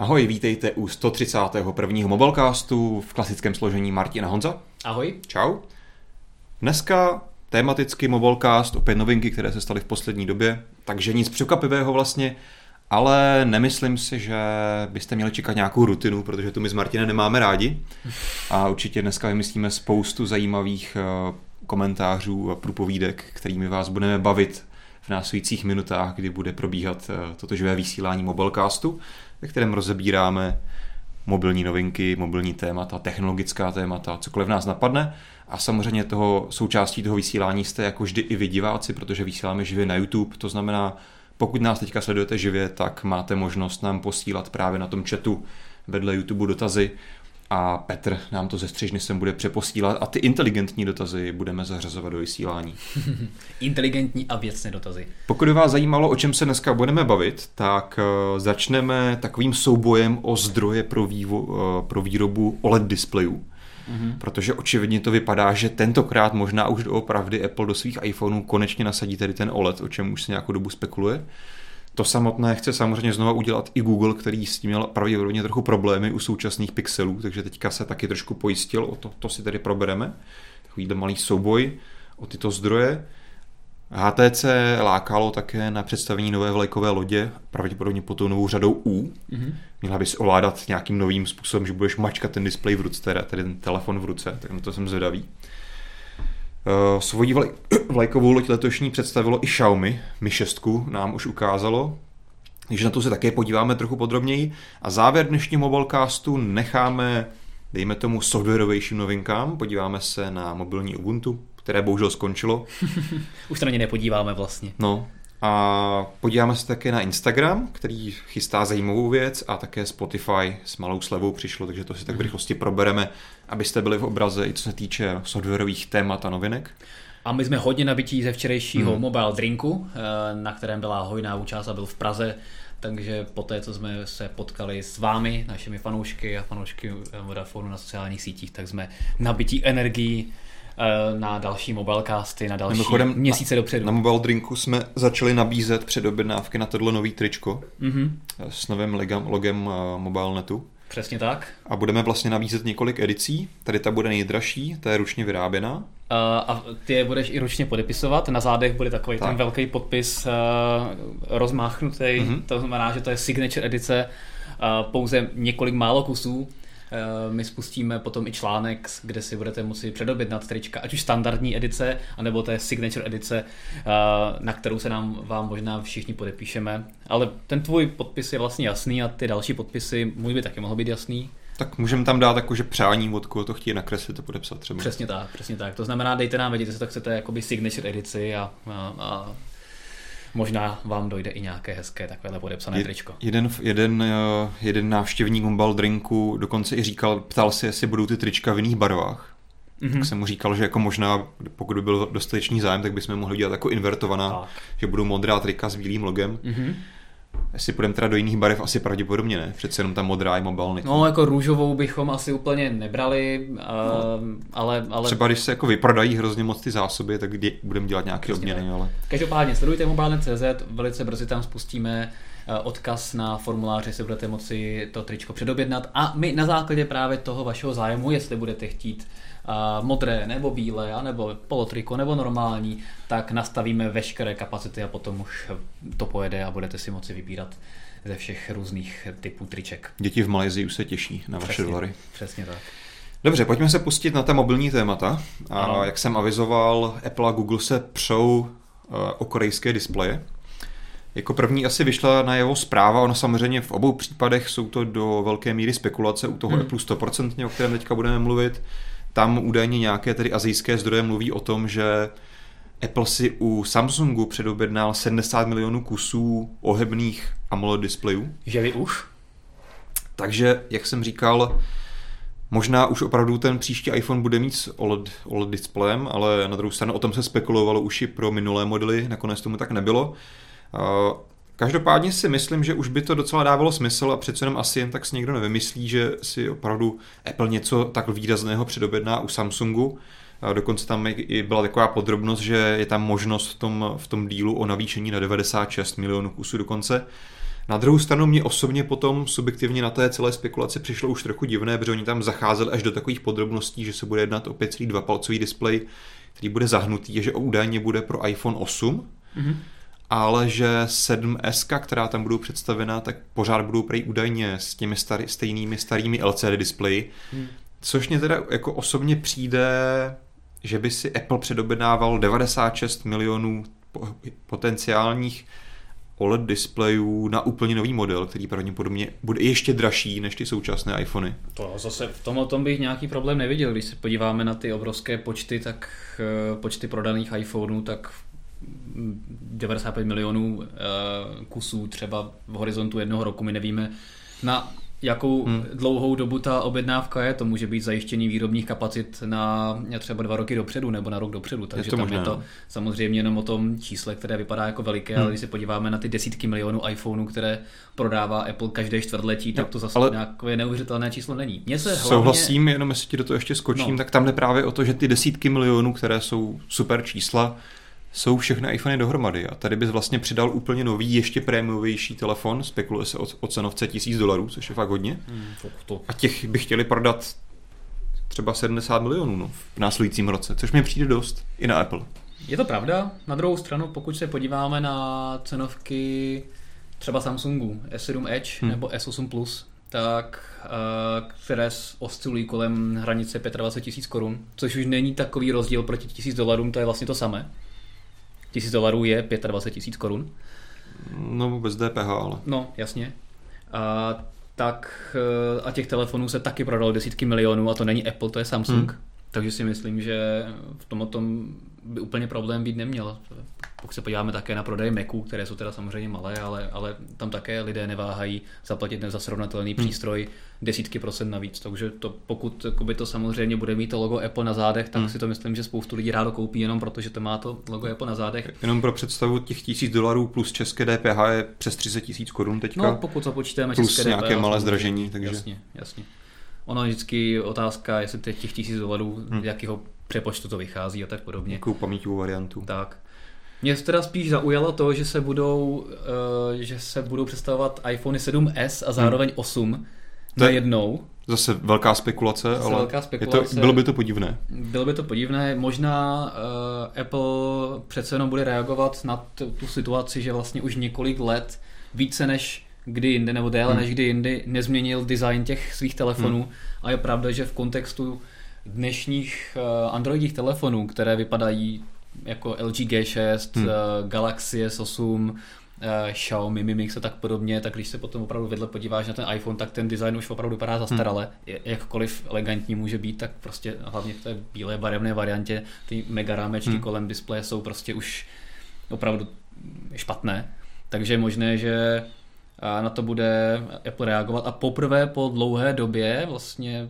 Ahoj, vítejte u 131. Mobilecastu v klasickém složení Martina Honza. Ahoj. Čau. Dneska tematicky Mobilecast, opět novinky, které se staly v poslední době, takže nic překvapivého vlastně, ale nemyslím si, že byste měli čekat nějakou rutinu, protože tu my s Martinem nemáme rádi a určitě dneska vymyslíme spoustu zajímavých eh, komentářů a průpovídek, kterými vás budeme bavit v následujících minutách, kdy bude probíhat eh, toto živé vysílání Mobilecastu, ve kterém rozebíráme mobilní novinky, mobilní témata, technologická témata, cokoliv nás napadne. A samozřejmě toho součástí toho vysílání jste jako vždy i vy diváci, protože vysíláme živě na YouTube, to znamená, pokud nás teďka sledujete živě, tak máte možnost nám posílat právě na tom chatu vedle YouTube dotazy a Petr nám to ze střižny sem bude přeposílat a ty inteligentní dotazy budeme zařazovat do vysílání. inteligentní a věcné dotazy. Pokud by vás zajímalo, o čem se dneska budeme bavit, tak uh, začneme takovým soubojem o zdroje pro, vývo, uh, pro výrobu OLED displejů. Mm-hmm. Protože očividně to vypadá, že tentokrát možná už opravdy Apple do svých iPhoneů konečně nasadí tedy ten OLED, o čem už se nějakou dobu spekuluje. To samotné chce samozřejmě znova udělat i Google, který s tím měl pravděpodobně trochu problémy u současných pixelů, takže teďka se taky trošku pojistil, o to, to si tedy probereme. Takovýhle malý souboj o tyto zdroje. HTC lákalo také na představení nové vlajkové lodě, pravděpodobně pod tou novou řadou U. Mm-hmm. Měla bys ovládat nějakým novým způsobem, že budeš mačkat ten displej v ruce, teda ten telefon v ruce, tak na to jsem zvědavý. Uh, svoji vlaj, vlajkovou loď letošní představilo i Xiaomi, Mi 6 nám už ukázalo, takže na to se také podíváme trochu podrobněji. A závěr dnešního mobilecastu necháme, dejme tomu, softwarovějším novinkám. Podíváme se na mobilní Ubuntu, které bohužel skončilo. už se na ně nepodíváme vlastně. No, a podíváme se také na Instagram, který chystá zajímavou věc a také Spotify s malou slevou přišlo, takže to si tak v mhm. rychlosti probereme, abyste byli v obraze i co se týče softwarových témat a novinek. A my jsme hodně nabití ze včerejšího hmm. mobile drinku, eh, na kterém byla hojná účast a byl v Praze, takže po té, co jsme se potkali s vámi, našimi fanoušky a fanoušky Vodafonu na sociálních sítích, tak jsme nabití energií na další mobilecasty, na další Mimochodem, měsíce dopředu. Na Mobile Drinku jsme začali nabízet předobjednávky na tohle nový tričko mm-hmm. s novým logem, logem eh, MobileNetu. Přesně tak. A budeme vlastně nabízet několik edicí. Tady ta bude nejdražší, ta je ručně vyráběna. Uh, a ty je budeš i ručně podepisovat. Na zádech bude takový tak. ten velký podpis uh, rozmáchnutý. Mm-hmm. To znamená, že to je signature edice, uh, pouze několik málo kusů Eh, my spustíme potom i článek, kde si budete muset předobjednat trička, ať už standardní edice, anebo té signature edice, eh, na kterou se nám vám možná všichni podepíšeme. Ale ten tvůj podpis je vlastně jasný a ty další podpisy, můj by taky mohl být jasný. Tak můžeme tam dát jakože přání, od koho to chtějí nakreslit a podepsat třeba. Přesně tak, přesně tak. To znamená, dejte nám vědět, jestli to chcete jakoby signature edici a, a, a možná vám dojde i nějaké hezké takovéhle podepsané je, tričko. Jeden, jeden, eh, jeden návštěvník Mobile Drinku dokonce i říkal, ptal se, jestli budou ty trička v jiných barvách. Mm-hmm. Tak jsem mu říkal, že jako možná, pokud by byl dostatečný zájem, tak bychom mohli dělat jako invertovaná, tak. že budou modrá trika s bílým logem. Mm-hmm. Jestli půjdeme teda do jiných barev, asi pravděpodobně ne. Přece jenom ta modrá je mobilní. No, jako růžovou bychom asi úplně nebrali, no. ale, ale... Třeba když se jako vyprodají hrozně moc ty zásoby, tak budeme dělat nějaké obměny. Ale... Každopádně sledujte mobilní.cz, velice brzy tam spustíme eh, odkaz na formulář, si budete moci to tričko předobjednat a my na základě právě toho vašeho zájmu, jestli budete chtít modré nebo bílé, nebo polotriko nebo normální, tak nastavíme veškeré kapacity a potom už to pojede a budete si moci vybírat ze všech různých typů triček. Děti v Malajzii už se těší na vaše dolary. Přesně tak. Dobře, pojďme se pustit na té mobilní témata. A ano. jak jsem avizoval, Apple a Google se přou uh, o korejské displeje. Jako první asi vyšla na jeho zpráva, ono samozřejmě v obou případech jsou to do velké míry spekulace, u toho hmm. Apple 100%, o kterém teďka budeme mluvit. Tam údajně nějaké tedy azijské zdroje mluví o tom, že Apple si u Samsungu předobjednal 70 milionů kusů ohebných AMOLED displejů. Že vy už? Takže, jak jsem říkal, možná už opravdu ten příští iPhone bude mít s OLED, OLED displejem, ale na druhou stranu o tom se spekulovalo už i pro minulé modely, nakonec tomu tak nebylo. Každopádně si myslím, že už by to docela dávalo smysl a přece jenom asi jen tak si někdo nevymyslí, že si opravdu Apple něco tak výrazného předobjedná u Samsungu. Dokonce tam i byla taková podrobnost, že je tam možnost v tom, v tom dílu o navýšení na 96 milionů kusů dokonce. Na druhou stranu mě osobně potom subjektivně na té celé spekulaci přišlo už trochu divné, protože oni tam zacházeli až do takových podrobností, že se bude jednat o 5,2 palcový displej, který bude zahnutý, a že údajně bude pro iPhone 8, mm-hmm. Ale že 7S, která tam budou představena, tak pořád budou prej údajně s těmi starý, stejnými starými LCD displeji, mm. což mě teda jako osobně přijde, že by si Apple předobjednával 96 milionů potenciálních OLED displejů na úplně nový model, který pravděpodobně bude ještě dražší než ty současné iPhony. To zase v tom o tom bych nějaký problém neviděl. Když se podíváme na ty obrovské počty, tak eh, počty prodaných iPhoneů, tak 95 milionů eh, kusů třeba v horizontu jednoho roku, my nevíme, na jakou hmm. dlouhou dobu ta objednávka je. To může být zajištění výrobních kapacit na třeba dva roky dopředu nebo na rok dopředu. Takže je to tam možná. je to no. samozřejmě jenom o tom čísle, které vypadá jako veliké, hmm. ale když se podíváme na ty desítky milionů iPhoneů, které prodává Apple každé čtvrtletí, tak to zase ale nějaké neuvěřitelné číslo není. Mně se hlavně... Souhlasím, jenom jestli ti do toho ještě skočím, no. tak tam jde právě o to, že ty desítky milionů, které jsou super čísla, jsou všechny iPhony dohromady a tady bys vlastně přidal úplně nový, ještě prémiovější telefon, spekuluje se o, o cenovce 1000 dolarů, což je fakt hodně. Hmm, to. A těch by chtěli prodat třeba 70 milionů no, v následujícím roce, což mi přijde dost i na Apple. Je to pravda. Na druhou stranu, pokud se podíváme na cenovky třeba Samsungu S7 Edge hmm. nebo S8 Plus, tak uh, které oscilují kolem hranice 25 tisíc korun, což už není takový rozdíl proti tisíc dolarům, to je vlastně to samé tisíc dolarů je 25 tisíc korun. No bez DPH, ale. No, jasně. A, tak eh, a těch telefonů se taky prodalo desítky milionů a to není Apple, to je Samsung. Hmm. Takže si myslím, že v tom tom by úplně problém být neměl. Pokud se podíváme také na prodej Maců, které jsou teda samozřejmě malé, ale, ale tam také lidé neváhají zaplatit za srovnatelný hmm. přístroj desítky procent navíc. Takže to, pokud by to samozřejmě bude mít to logo Apple na zádech, tak hmm. si to myslím, že spoustu lidí rádo koupí jenom proto, že to má to logo Apple na zádech. Jenom pro představu těch tisíc dolarů plus české DPH je přes 30 tisíc korun teďka. No, pokud započítáme plus české nějaké DPH, malé zdražení. Takže... Jasně, jasně. Ono je vždycky otázka, jestli těch, těch tisíc dolarů, hmm. jakého přepočtu to vychází a tak podobně. Jakou paměťovou variantu. Tak. Mě teda spíš zaujalo to, že se budou, uh, že se budou představovat iPhone 7s a zároveň hmm. 8 to jednou. Zase velká spekulace, zase ale velká spekulace. Je to, bylo by to podivné. Bylo by to podivné. Možná uh, Apple přece jenom bude reagovat na t- tu situaci, že vlastně už několik let více než kdy jinde, nebo déle hmm. než kdy jindy, nezměnil design těch svých telefonů. Hmm. A je pravda, že v kontextu dnešních uh, Androidích telefonů, které vypadají jako LG G6, hmm. uh, Galaxy S8, uh, Xiaomi Mi Mix a tak podobně, tak když se potom opravdu vedle podíváš na ten iPhone, tak ten design už opravdu vypadá zastarale. Hmm. Jakkoliv elegantní může být, tak prostě hlavně v té bílé barevné variantě ty mega rámečky hmm. kolem displeje jsou prostě už opravdu špatné. Takže je možné, že na to bude Apple reagovat a poprvé po dlouhé době vlastně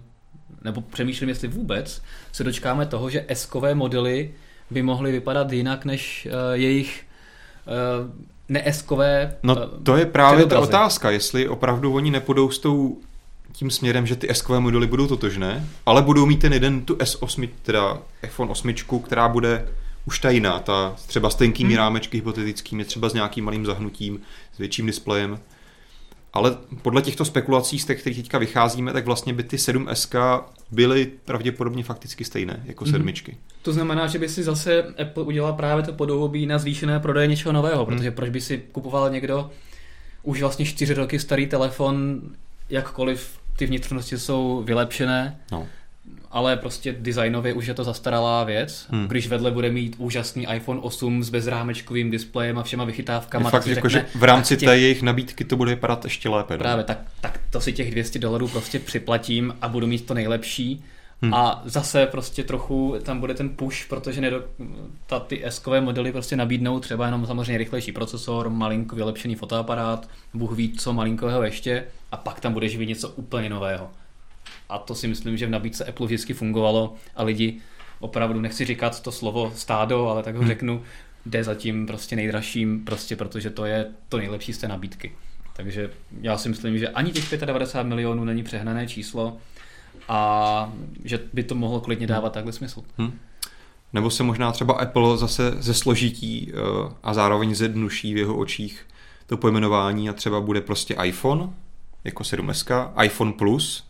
nebo přemýšlím, jestli vůbec se dočkáme toho, že S-kové modely by mohly vypadat jinak než uh, jejich uh, neeskové. No uh, to je právě ta otázka, jestli opravdu oni nepůjdou s tou tím směrem, že ty S-kové modely budou totožné, ale budou mít ten jeden tu S8, teda iPhone 8, která bude už ta jiná, ta třeba s tenkými hmm. rámečky hypotetickými, třeba s nějakým malým zahnutím, s větším displejem. Ale podle těchto spekulací, z kterých teďka vycházíme, tak vlastně by ty 7S byly pravděpodobně fakticky stejné jako mm-hmm. sedmičky. To znamená, že by si zase Apple udělal právě to podobí na zvýšené prodeje něčeho nového, mm. protože proč by si kupoval někdo už vlastně čtyři roky starý telefon, jakkoliv ty vnitřnosti jsou vylepšené, no ale prostě designově už je to zastaralá věc. Hmm. Když vedle bude mít úžasný iPhone 8 s bezrámečkovým displejem a všema vychytávkami. Je fakt, jako, že v rámci těch... té jejich nabídky to bude vypadat ještě lépe. No? Právě, tak, tak to si těch 200 dolarů prostě připlatím a budu mít to nejlepší. Hmm. A zase prostě trochu tam bude ten push, protože nedo, ta, ty s modely prostě nabídnou třeba jenom samozřejmě rychlejší procesor, malinko vylepšený fotoaparát, Bůh ví co malinkového ještě a pak tam budeš vidět něco úplně nového. A to si myslím, že v nabídce Apple vždycky fungovalo a lidi opravdu, nechci říkat to slovo stádo, ale tak ho hmm. řeknu, jde zatím prostě nejdražším, prostě protože to je to nejlepší z té nabídky. Takže já si myslím, že ani těch 95 milionů není přehnané číslo a že by to mohlo klidně hmm. dávat takhle smysl. Hmm. Nebo se možná třeba Apple zase ze složití uh, a zároveň zjednuší v jeho očích to pojmenování a třeba bude prostě iPhone, jako 7S, iPhone Plus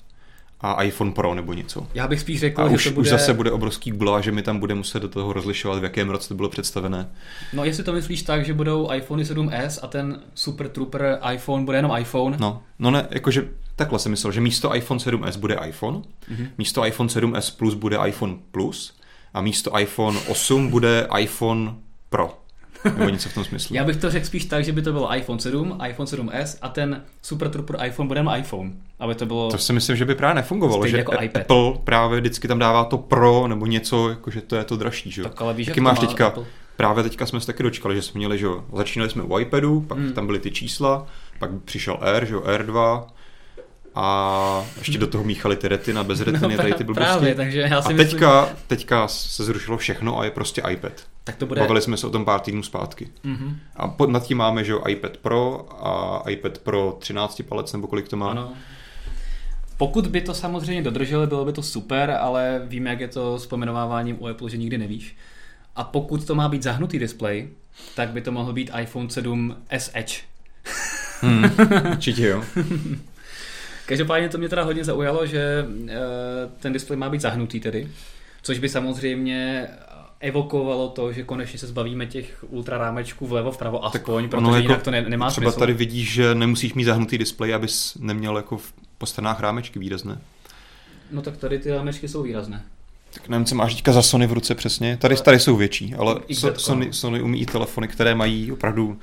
a iPhone Pro nebo něco. Já bych spíš řekl, a že už, to bude... už zase bude obrovský bla, že mi tam bude muset do toho rozlišovat, v jakém roce to bylo představené. No jestli to myslíš tak, že budou iPhone 7s a ten Super Trooper iPhone bude jenom iPhone? No, no ne, jakože takhle jsem myslel, že místo iPhone 7s bude iPhone, mm-hmm. místo iPhone 7s Plus bude iPhone Plus a místo iPhone 8 bude iPhone Pro. Nebo něco v tom smyslu. Já bych to řekl spíš tak, že by to bylo iPhone 7, iPhone 7s a ten Super Trooper iPhone bude na iPhone. Aby to bylo... To si myslím, že by právě nefungovalo, že jako iPad. Apple právě vždycky tam dává to Pro nebo něco, jakože to je to dražší, že jo. Tak ale víš, Taky máš má teďka, Apple? právě teďka jsme se taky dočkali, že jsme měli, že jo, začínali jsme u iPadu, pak Hmm. tam byly ty čísla, pak přišel Air, že jo, Air2 a ještě do toho míchali ty retina, bez retiny, tady ty blbosti. No, právě, takže já si a myslím, teďka, teďka se zrušilo všechno a je prostě iPad. tak to bude... Bavili jsme se o tom pár týdnů zpátky. Mhm. A pod, nad tím máme, že jo, iPad Pro a iPad Pro 13 palec, nebo kolik to má. Ano. Pokud by to samozřejmě dodrželi, bylo by to super, ale víme, jak je to s pojmenováváním u Apple, že nikdy nevíš. A pokud to má být zahnutý displej, tak by to mohl být iPhone 7 S Edge. Hmm, určitě jo. Každopádně to mě teda hodně zaujalo, že eh, ten displej má být zahnutý tedy, což by samozřejmě evokovalo to, že konečně se zbavíme těch ultra rámečků vlevo vpravo aspoň, protože ono jako jinak to ne, nemá Třeba smysl. tady vidíš, že nemusíš mít zahnutý displej, abys neměl jako v po stranách rámečky výrazné. No tak tady ty rámečky jsou výrazné. Tak nevím, co máš teďka za Sony v ruce přesně. Tady, tady jsou větší, ale Sony, Sony umí i telefony, které mají opravdu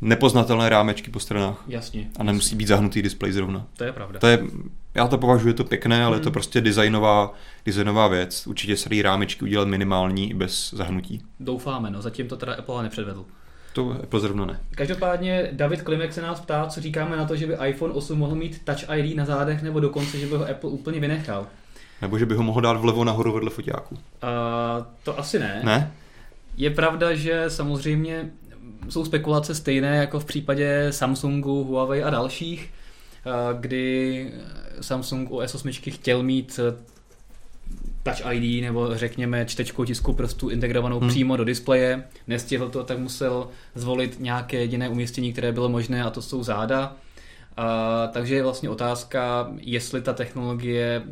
nepoznatelné rámečky po stranách. Jasně. A nemusí být zahnutý displej zrovna. To je pravda. To je, já to považuji to pěkné, ale je to Hmm. prostě designová, designová věc. Určitě se rámečky udělat minimální i bez zahnutí. Doufáme, no. Zatím to teda Apple nepředvedl. To Apple zrovna ne. Každopádně David Klimek se nás ptá, co říkáme na to, že by iPhone 8 mohl mít Touch ID na zádech, nebo dokonce, že by ho Apple úplně vynechal. Nebo že by ho mohl dát vlevo nahoru vedle foťáku. Uh, to asi ne. Ne? Je pravda, že samozřejmě jsou spekulace stejné jako v případě Samsungu, Huawei a dalších, eh, kdy Samsung u S8 chtěl mít eh, Touch ID nebo řekněme čtečkou tisku prstů integrovanou Hmm. hmm. přímo do displeje. Nestihl to, tak musel zvolit nějaké jediné umístění, které bylo možné a to jsou záda. A, takže je vlastně otázka, jestli ta technologie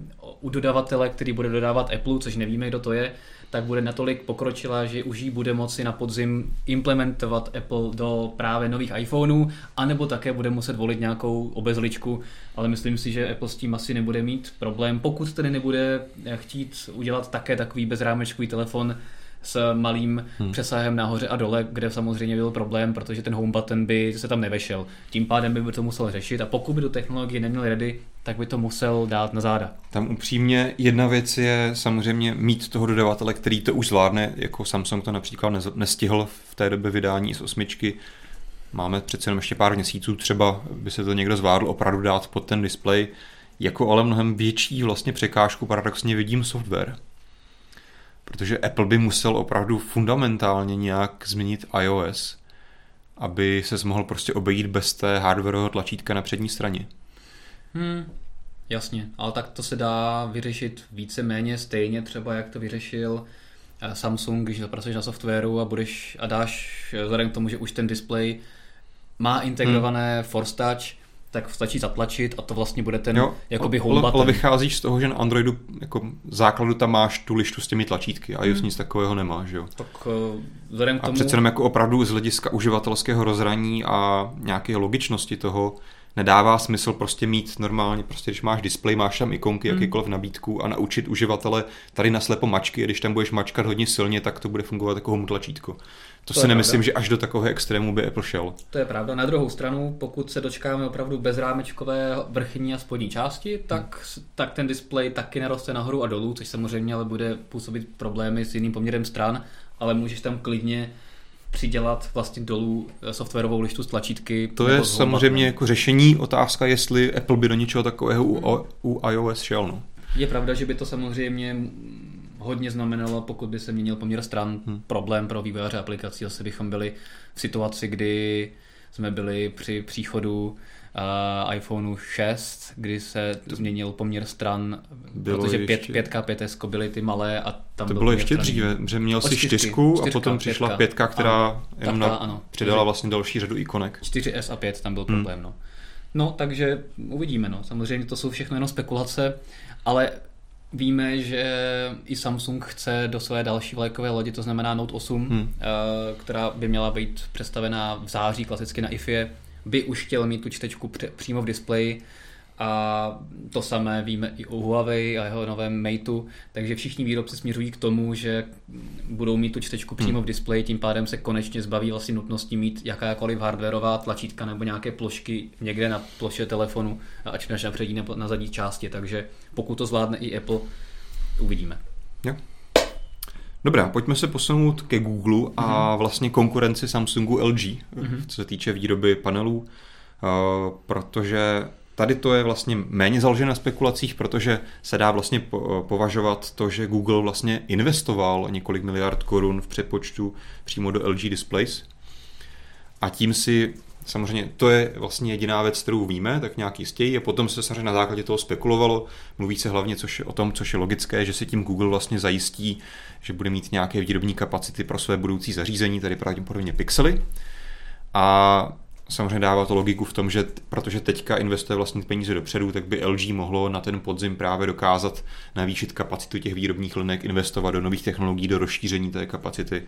u dodavatele, který bude dodávat Apple, což nevíme, kdo to je, tak bude natolik pokročila, že už ji bude moci na podzim implementovat Apple do právě nových iPhoneů, anebo také bude muset volit nějakou obezličku, ale myslím si, že Apple s tím asi nebude mít problém, pokud tedy nebude chtít udělat také takový bezrámečkový telefon s malým hmm. přesahem nahoře a dole, kde samozřejmě byl problém, protože ten home button by se tam nevešel. Tím pádem by to musel řešit a pokud by do technologie neměl ready, tak by to musel dát na záda. Tam upřímně jedna věc je samozřejmě mít toho dodavatele, který to už zvládne, jako Samsung to například nestihl v té době vydání z osmičky. Máme přece jenom ještě pár měsíců, třeba by se to někdo zvládl opravdu dát pod ten displej. Jako ale mnohem větší vlastně překážku paradoxně vidím software. Protože Apple by musel opravdu fundamentálně nějak změnit iOS, aby se mohl prostě obejít bez té hardwareového tlačítka na přední straně. Hmm, jasně, ale tak to se dá vyřešit více-méně stejně, třeba jak to vyřešil eh, Samsung, když zapracuješ na softwaru a budeš a dáš, eh, vzhledem k tomu, že už ten displej má integrované hmm. Force Touch, tak stačí zatlačit a to vlastně bude ten jo, jakoby home ale, ale vycházíš z toho, že na Androidu jako základu tam máš tu lištu s těmi tlačítky a iOS Hmm. nic takového nemá, že jo? Tak eh, vzhledem k A tomu... přece jenom jako opravdu z hlediska uživatelského rozhraní a nějaké logičnosti toho nedává smysl prostě mít normálně, prostě když máš displej, máš tam ikonky, Hmm. jakýkoliv nabídku a naučit uživatele tady na slepo mačky, a když tam budeš mačkat hodně silně, tak to bude fungovat jako home tlačítko. To, To si nemyslím, pravda. že až do takového extrému by Apple šel. To je pravda. Na druhou stranu, pokud se dočkáme opravdu bezrámečkové vrchní a spodní části, tak, tak ten displej taky neroste nahoru a dolů, což samozřejmě ale bude působit problémy s jiným poměrem stran, ale můžeš tam klidně přidělat vlastně dolů softwarovou lištu z tlačítky. To je samozřejmě jako řešení. Otázka, jestli Apple by do něčeho takového u, u iOS šel. No. Je pravda, že by to samozřejmě hodně znamenalo, pokud by se měnil poměr stran, hmm. problém pro vývojáře aplikací. Zase bychom byli v situaci, kdy jsme byli při příchodu uh, iPhoneu 6, kdy se to změnil poměr stran, Bylo protože 5, ještě- 5K, 5S byly ty malé a Tam to bylo ještě dříve, že měl si čtyřku čtyřka, a potom přišla pětka, pětka která ano, jenom na, ano. přidala vlastně další řadu ikonek. 4S a 5 tam byl hmm. problém, no. No, takže uvidíme, no. Samozřejmě to jsou všechno jenom spekulace, ale víme, že i Samsung chce do své další vlajkové lodi, to znamená Note 8, hmm. Eh, která by měla být představená v září klasicky na IFE, by už chtěl mít tu čtečku přímo v displeji a to samé víme i o Huawei a jeho novém Mateu, takže všichni výrobci směřují k tomu, že budou mít tu čtečku přímo v hmm. displeji, tím pádem se konečně zbaví vlastně nutnosti mít jakákoliv hardwareová tlačítka nebo nějaké plošky někde na ploše telefonu, ať na přední nebo na zadní části, takže pokud to zvládne i Apple, uvidíme. Jo. Dobrá, pojďme se posunout ke Google a mhm. vlastně konkurenci Samsungu LG, mm-hmm. co se týče výroby panelů, uh, protože Tady to je vlastně méně založené na spekulacích, protože se dá vlastně považovat to, že Google vlastně investoval několik miliard korun v přepočtu přímo do LG Displays. A tím si samozřejmě to je vlastně jediná věc, kterou víme, tak nějak jistěji. A potom se samozřejmě na základě toho spekulovalo. Mluví se hlavně což je o tom, což je logické, že si tím Google vlastně zajistí, že bude mít nějaké výrobní kapacity pro své budoucí zařízení, tady pravděpodobně pixely. A samozřejmě dává to logiku v tom, že protože teďka investuje vlastní peníze dopředu, tak by LG mohlo na ten podzim právě dokázat navýšit kapacitu těch výrobních linek, investovat do nových technologií, do rozšíření té kapacity.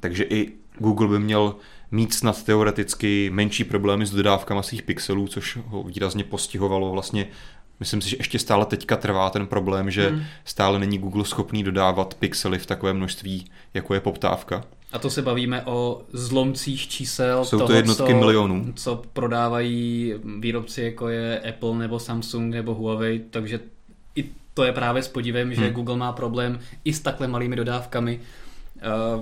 Takže i Google by měl mít snad teoreticky menší problémy s dodávkami svých pixelů, což ho výrazně postihovalo vlastně Myslím si, že ještě stále teďka trvá ten problém, že hmm. stále není Google schopný dodávat pixely v takové množství, jako je poptávka. A to se bavíme o zlomcích čísel Jsou toho, to jednotky co, milionů. co prodávají výrobci jako je Apple nebo Samsung nebo Huawei, takže i to je právě s podívem, že hmm. Google má problém i s takhle malými dodávkami.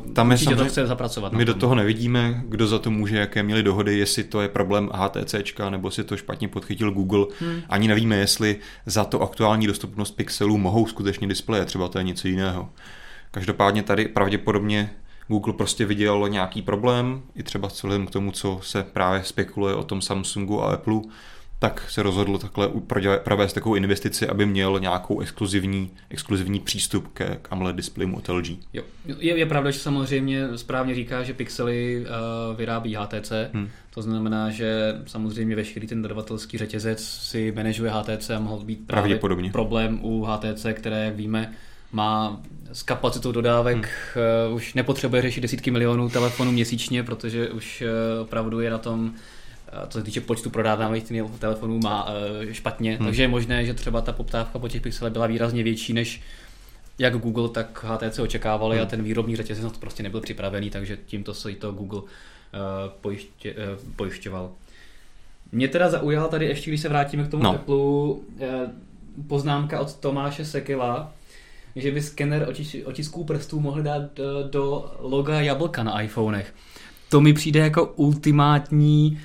Uh, Tam je to chce zapracovat. My do toho nevidíme, kdo za to může, jaké měli dohody, jestli to je problém HTC, nebo si to špatně podchytil Google. Hmm. Ani nevíme, jestli za to aktuální dostupnost pixelů mohou skutečně displeje, třeba to je něco jiného. Každopádně tady pravděpodobně Google prostě viděl nějaký problém, i třeba celým k tomu, co se právě spekuluje o tom Samsungu a Apple, tak se rozhodl takhle provést takovou investici, aby měl nějakou exkluzivní, exkluzivní přístup ke, k AMOLED displejům od LG. Jo. Je, je pravda, že samozřejmě správně říká, že pixely uh, vyrábí HTC, hmm. to znamená, že samozřejmě veškerý ten dodavatelský řetězec si manažuje HTC a mohl být právě problém u HTC, které, jak víme, má s kapacitou dodávek, hmm. uh, už nepotřebuje řešit desítky milionů telefonů měsíčně, protože už uh, opravdu je na tom, uh, co se týče počtu prodávaných telefonů, má uh, špatně. Hmm. Takže je možné, že třeba ta poptávka po těch pixelech byla výrazně větší, než jak Google, tak HTC očekávali hmm. a ten výrobní řetězec na to prostě nebyl připravený, takže tímto se i to Google uh, pojiště, uh, pojišťoval. Mě teda zaujala tady ještě, když se vrátíme k tomu no. Apple, uh, poznámka od Tomáše Sekela, že by skener otis, otisků prstů mohli dát do, do loga jablka na iPhonech. To mi přijde jako ultimátní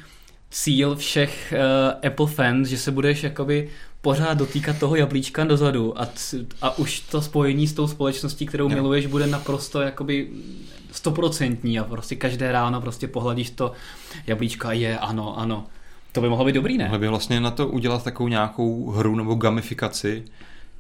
cíl všech uh, Apple fans, že se budeš jakoby pořád dotýkat toho jablíčka dozadu a, a už to spojení s tou společností, kterou no. miluješ, bude naprosto jakoby stoprocentní a prostě každé ráno prostě pohladíš to jablíčko a je, ano, ano. To by mohlo být dobrý, ne? Mohli by vlastně na to udělat takovou nějakou hru nebo gamifikaci,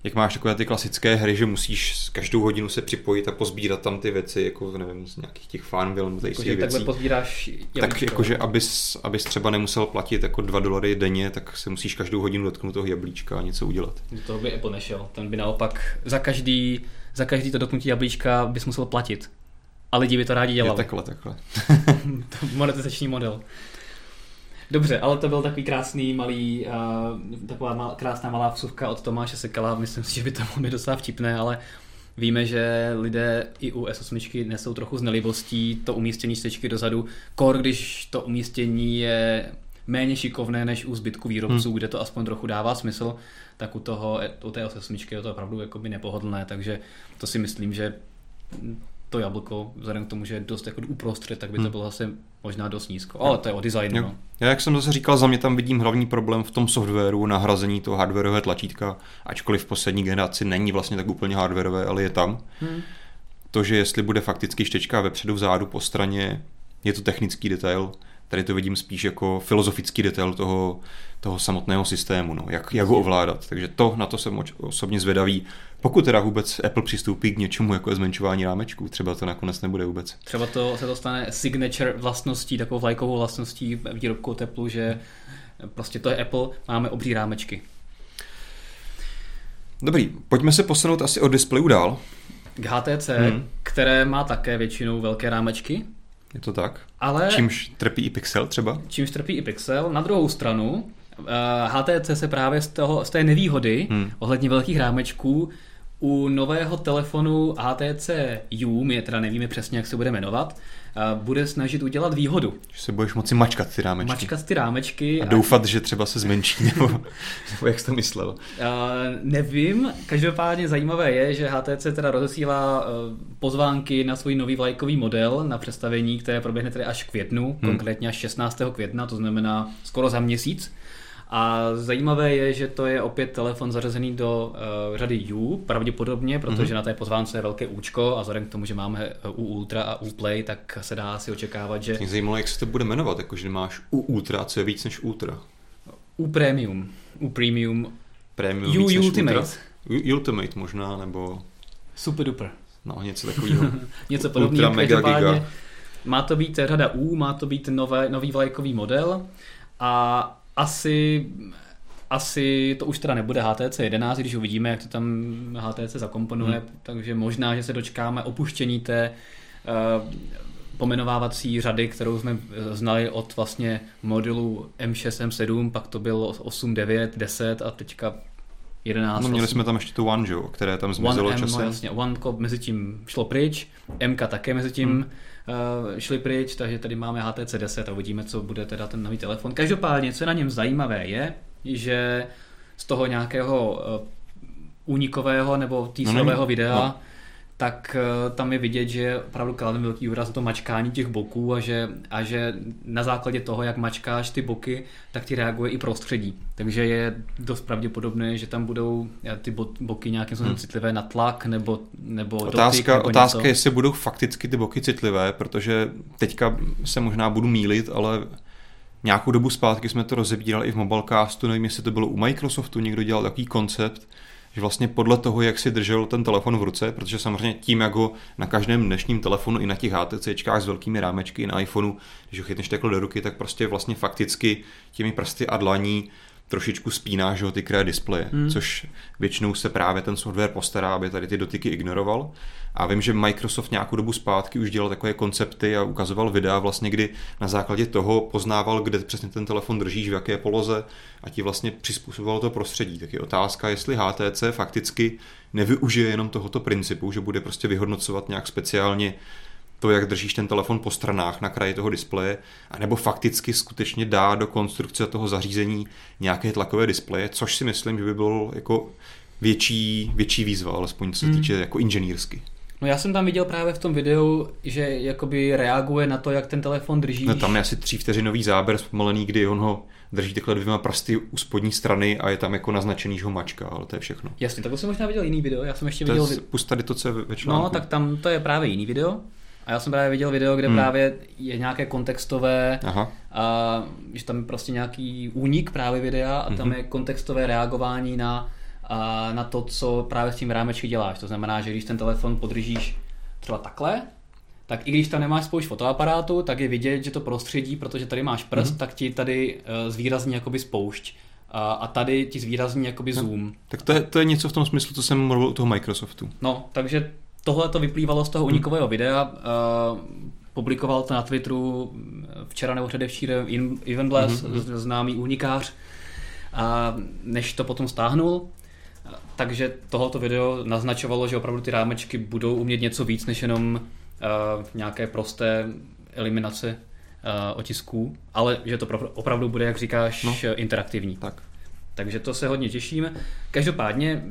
jak máš takové ty klasické hry, že musíš každou hodinu se připojit a pozbírat tam ty věci, jako nevím, z nějakých těch Farmville nebo jako, věcí. Takhle pozbíráš Tak jakože abys, abys třeba nemusel platit jako 2 dolary denně, tak se musíš každou hodinu dotknout toho jablíčka a něco udělat. Do toho by Apple nešel. Ten by naopak za každý, za každý to dotknutí jablíčka bys musel platit. A lidi by to rádi dělali. Je takhle, takhle. monetizační model. Dobře, ale to byl takový krásný malý, uh, taková mal, krásná malá vsuvka od Tomáše Sekala. Myslím si, že by to mohlo být docela vtipné, ale víme, že lidé i u S8 nesou trochu z nelibostí to umístění stečky dozadu. Kor, když to umístění je méně šikovné než u zbytku výrobců, hmm. kde to aspoň trochu dává smysl, tak u, toho, u té S8 je to opravdu jakoby nepohodlné, takže to si myslím, že to jablko, vzhledem k tomu, že je dost jako uprostřed, tak by to hmm. bylo zase možná dost nízko. Ale to je o designu. No. Já, jak jsem zase říkal, za mě tam vidím hlavní problém v tom softwaru, nahrazení toho hardwareové tlačítka, ačkoliv v poslední generaci není vlastně tak úplně hardwareové, ale je tam. Hmm. To, že jestli bude fakticky štečka vepředu, vzadu, po straně, je to technický detail, Tady to vidím spíš jako filozofický detail toho, toho samotného systému, no, jak, jak ho ovládat. Takže to, na to jsem osobně zvědavý. Pokud teda vůbec Apple přistoupí k něčemu jako zmenšování rámečků, třeba to nakonec nebude vůbec. Třeba to se to stane signature vlastností, takovou vlajkovou vlastností výrobku teplu, že prostě to je Apple, máme obří rámečky. Dobrý, pojďme se posunout asi od displeju dál. K HTC, hmm. které má také většinou velké rámečky. Je to tak. Ale čímž trpí i Pixel třeba? Čímž trpí i Pixel. Na druhou stranu, HTC eh, se právě z, toho, z té nevýhody hmm. ohledně velkých rámečků u nového telefonu HTC U, my teda nevíme přesně, jak se bude jmenovat, bude snažit udělat výhodu. Že se budeš moci mačkat ty rámečky. Mačkat ty rámečky. A doufat, a... že třeba se zmenší, nebo, nebo jak jsi to myslel? Uh, nevím, každopádně zajímavé je, že HTC teda rozesílá uh, pozvánky na svůj nový vlajkový model na představení, které proběhne tedy až v květnu, hmm. konkrétně až 16. května, to znamená skoro za měsíc. A zajímavé je, že to je opět telefon zařazený do uh, řady U, pravděpodobně, protože mm-hmm. na té pozvánce je velké účko a vzhledem k tomu, že máme U Ultra a U Play, tak se dá si očekávat, že... Mě zajímalo, jak se to bude jmenovat, jakože máš U Ultra, co je víc než Ultra. U Premium. U Premium. Premium U víc než Ultimate. Ultra? U Ultimate možná, nebo... Super duper. No, něco takového. něco podobného. Ultra Mega Giga. Má to být řada U, má to být nové, nový vlajkový model a asi asi to už teda nebude HTC 11, když uvidíme, jak to tam HTC zakomponuje, hmm. takže možná, že se dočkáme opuštění té uh, pomenovávací řady, kterou jsme znali od vlastně modelu M6, M7, pak to bylo 8, 9, 10 a teďka 11. No měli 8. jsme tam ještě tu One, že? které tam zmizelo One M, časem. No jasně, One mezi tím šlo pryč, M také mezi tím hmm šli pryč, takže tady máme HTC 10 a uvidíme, co bude teda ten nový telefon. Každopádně, co je na něm zajímavé je, že z toho nějakého uh, únikového nebo týslového no, videa no tak uh, tam je vidět, že opravdu kladem velký důraz na to mačkání těch boků a že, a že na základě toho, jak mačkáš ty boky, tak ti reaguje i prostředí. Takže je dost pravděpodobné, že tam budou eh, ty boky nějakým způsobem hmm. citlivé na tlak nebo, nebo otázka, dotyk, nebo Otázka, něco. jestli budou fakticky ty boky citlivé, protože teďka se možná budu mílit, ale nějakou dobu zpátky jsme to rozebírali i v Mobilecastu, nevím, jestli to bylo u Microsoftu, někdo dělal takový koncept, že vlastně podle toho, jak si držel ten telefon v ruce, protože samozřejmě tím, jak ho na každém dnešním telefonu i na těch HTCčkách s velkými rámečky na iPhoneu, když ho chytneš takhle do ruky, tak prostě vlastně fakticky těmi prsty a dlaní trošičku spíná že, ty kraje displeje, hmm. což většinou se právě ten software postará, aby tady ty dotyky ignoroval. A vím, že Microsoft nějakou dobu zpátky už dělal takové koncepty a ukazoval videa, vlastně, kdy na základě toho poznával, kde přesně ten telefon držíš, v jaké poloze a ti vlastně přizpůsoboval to prostředí. Tak je otázka, jestli HTC fakticky nevyužije jenom tohoto principu, že bude prostě vyhodnocovat nějak speciálně to, jak držíš ten telefon po stranách na kraji toho displeje, anebo fakticky skutečně dá do konstrukce toho zařízení nějaké tlakové displeje, což si myslím, že by bylo jako větší, větší výzva, alespoň co se hmm. týče jako inženýrsky. No já jsem tam viděl právě v tom videu, že jakoby reaguje na to, jak ten telefon drží. No tam je asi tří vteřinový záběr zpomalený, kdy on ho drží takhle dvěma prsty u spodní strany a je tam jako naznačený, že ho mačka, ale to je všechno. Jasně, tak to jsem možná viděl jiný video, já jsem ještě to viděl... Je, pust tady to, co je ve článku. No, tak tam to je právě jiný video. A já jsem právě viděl video, kde hmm. právě je nějaké kontextové, Aha. A, že tam je prostě nějaký únik právě videa a tam hmm. je kontextové reagování na, a, na to, co právě s tím rámečky děláš. To znamená, že když ten telefon podržíš třeba takhle, tak i když tam nemáš spoušť fotoaparátu, tak je vidět, že to prostředí, protože tady máš prst, mm-hmm. tak ti tady uh, zvýrazní jakoby spoušť. A, a tady ti zvýrazní jakoby no, zoom. Tak to je, to je něco v tom smyslu, co jsem mluvil u toho Microsoftu. No, takže tohle to vyplývalo z toho mhm. unikového videa. Uh, publikoval to na Twitteru včera nebo předevčírem Ivan Bless, mm-hmm. známý unikář. A než to potom stáhnul, takže tohoto video naznačovalo, že opravdu ty rámečky budou umět něco víc než jenom uh, nějaké prosté eliminace uh, otisků, ale že to opravdu bude, jak říkáš, no. interaktivní. Tak. Takže to se hodně těšíme. Každopádně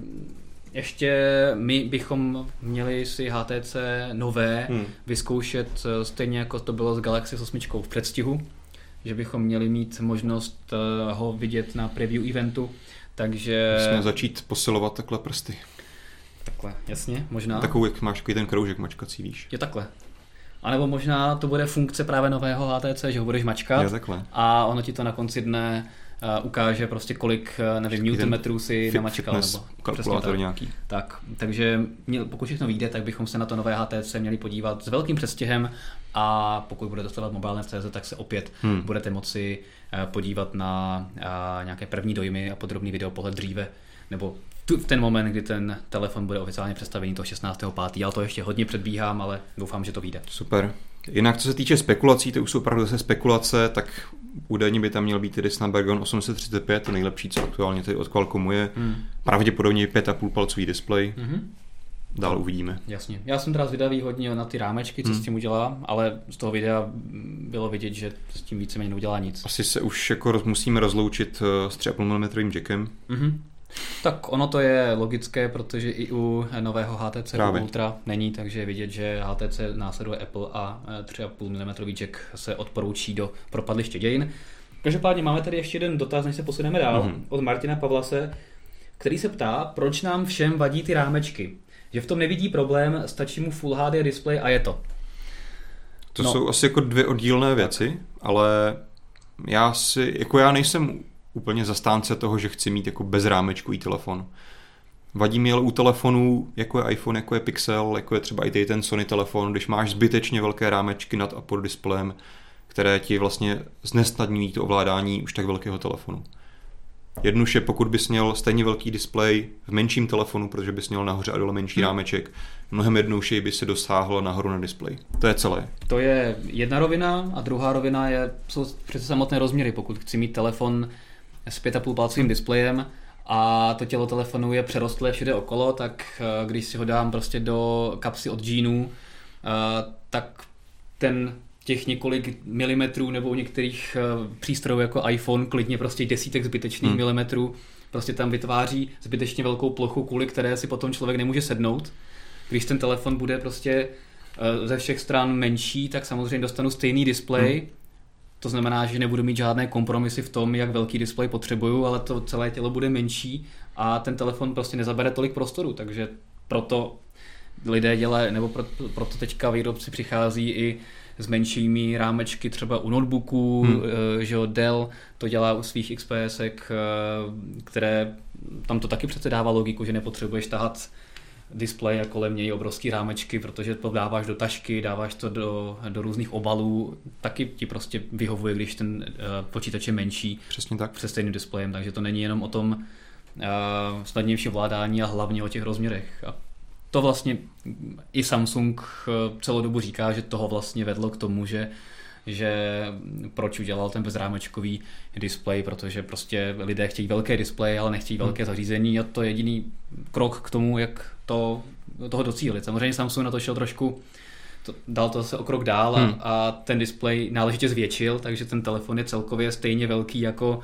ještě my bychom měli si HTC nové hmm. vyzkoušet eh, stejně jako to bylo s Galaxy s 8 v předstihu, že bychom měli mít možnost ho vidět na preview eventu, takže... Musíme začít posilovat takhle prsty. Takhle, jasně, možná. Takovou, jak máš ten kroužek mačkací, víš. Je takhle. A nebo možná to bude funkce právě nového HTC, že ho budeš mačkat a ono ti to na konci dne ukáže prostě kolik, uh, nevím, newtonmetrů si namačkal. Nebo kalkulátor tak. nějaký. Tak, takže měl, pokud všechno vyjde, tak bychom se na to nové HTC měli podívat s velkým přestěhem a pokud bude dostávat mobilné CZ, tak se opět hmm. budete moci uh, podívat na uh, nějaké první dojmy a podrobný video pohled dříve nebo v ten moment, kdy ten telefon bude oficiálně představený toho 16.5. Já to ještě hodně předbíhám, ale doufám, že to vyjde. Super. Jinak co se týče spekulací, to už jsou opravdu zase spekulace, tak údajně by tam měl být tedy Snapdragon 835, to nejlepší, co aktuálně tady od Qualcommu je. Hmm. Pravděpodobně 5,5 palcový displej. Hmm. Dál uvidíme. Jasně. Já jsem teda zvědavý hodně na ty rámečky, co hmm. s tím udělá, ale z toho videa bylo vidět, že s tím víceméně neudělá nic. Asi se už jako musíme rozloučit eh, s 3,5 mm jackem. Hmm. Tak ono to je logické, protože i u nového HTC Právě. Ultra není, takže je vidět, že HTC následuje Apple a 3,5 mm jack se odporoučí do propadliště dějin. Každopádně máme tady ještě jeden dotaz, než se posuneme dál, mm-hmm. od Martina Pavlase, který se ptá, proč nám všem vadí ty rámečky. Že v tom nevidí problém, stačí mu Full HD display a je to. To no. jsou asi jako dvě oddílné věci, ale já si, jako já nejsem úplně zastánce toho, že chci mít jako bezrámečkový telefon. Vadí mi ale u telefonů, jako je iPhone, jako je Pixel, jako je třeba i ten Sony telefon, když máš zbytečně velké rámečky nad a pod displejem, které ti vlastně znesnadňují to ovládání už tak velkého telefonu. Jednuše, pokud bys měl stejně velký displej v menším telefonu, protože bys měl nahoře a dole menší hmm. rámeček, mnohem jednodušeji by se dosáhlo nahoru na displej. To je celé. To je jedna rovina a druhá rovina je, jsou přece samotné rozměry. Pokud chci mít telefon s 5,5 palcovým displejem a to tělo telefonu je přerostlé všude okolo, tak eh, když si ho dám prostě do kapsy od džínů, eh, tak ten těch několik milimetrů nebo u některých eh, přístrojů jako iPhone klidně prostě desítek zbytečných hmm. milimetrů prostě tam vytváří zbytečně velkou plochu, kvůli které si potom člověk nemůže sednout. Když ten telefon bude prostě ze všech stran menší, tak samozřejmě dostanu stejný displej, hmm. To znamená, že nebudu mít žádné kompromisy v tom, jak velký displej potřebuju, ale to celé tělo bude menší a ten telefon prostě nezabere tolik prostoru, takže proto lidé dělají, nebo proto, teďka výrobci přichází i s menšími rámečky třeba u notebooků, hmm. Eh, že jo, Dell to dělá u svých XPS, eh, které tam to taky přece dává logiku, že nepotřebuješ tahat displej a kolem něj obrovský rámečky, protože to dáváš do tašky, dáváš to do, do různých obalů, taky ti prostě vyhovuje, když ten uh, počítač je menší. Přesně tak. Se stejným displejem, takže to není jenom o tom uh, snadnější ovládání a hlavně o těch rozměrech. A to vlastně i Samsung eh, celou dobu říká, že toho vlastně vedlo k tomu, že že proč udělal ten bezrámečkový displej, protože prostě lidé chtějí velké displeje, ale nechtějí velké hmm. zařízení a to je jediný krok k tomu, jak to, toho docílit. Samozřejmě Samsung na to šel trošku to, dal to zase o krok dál a, hmm. a ten displej náležitě zvětšil, takže ten telefon je celkově stejně velký jako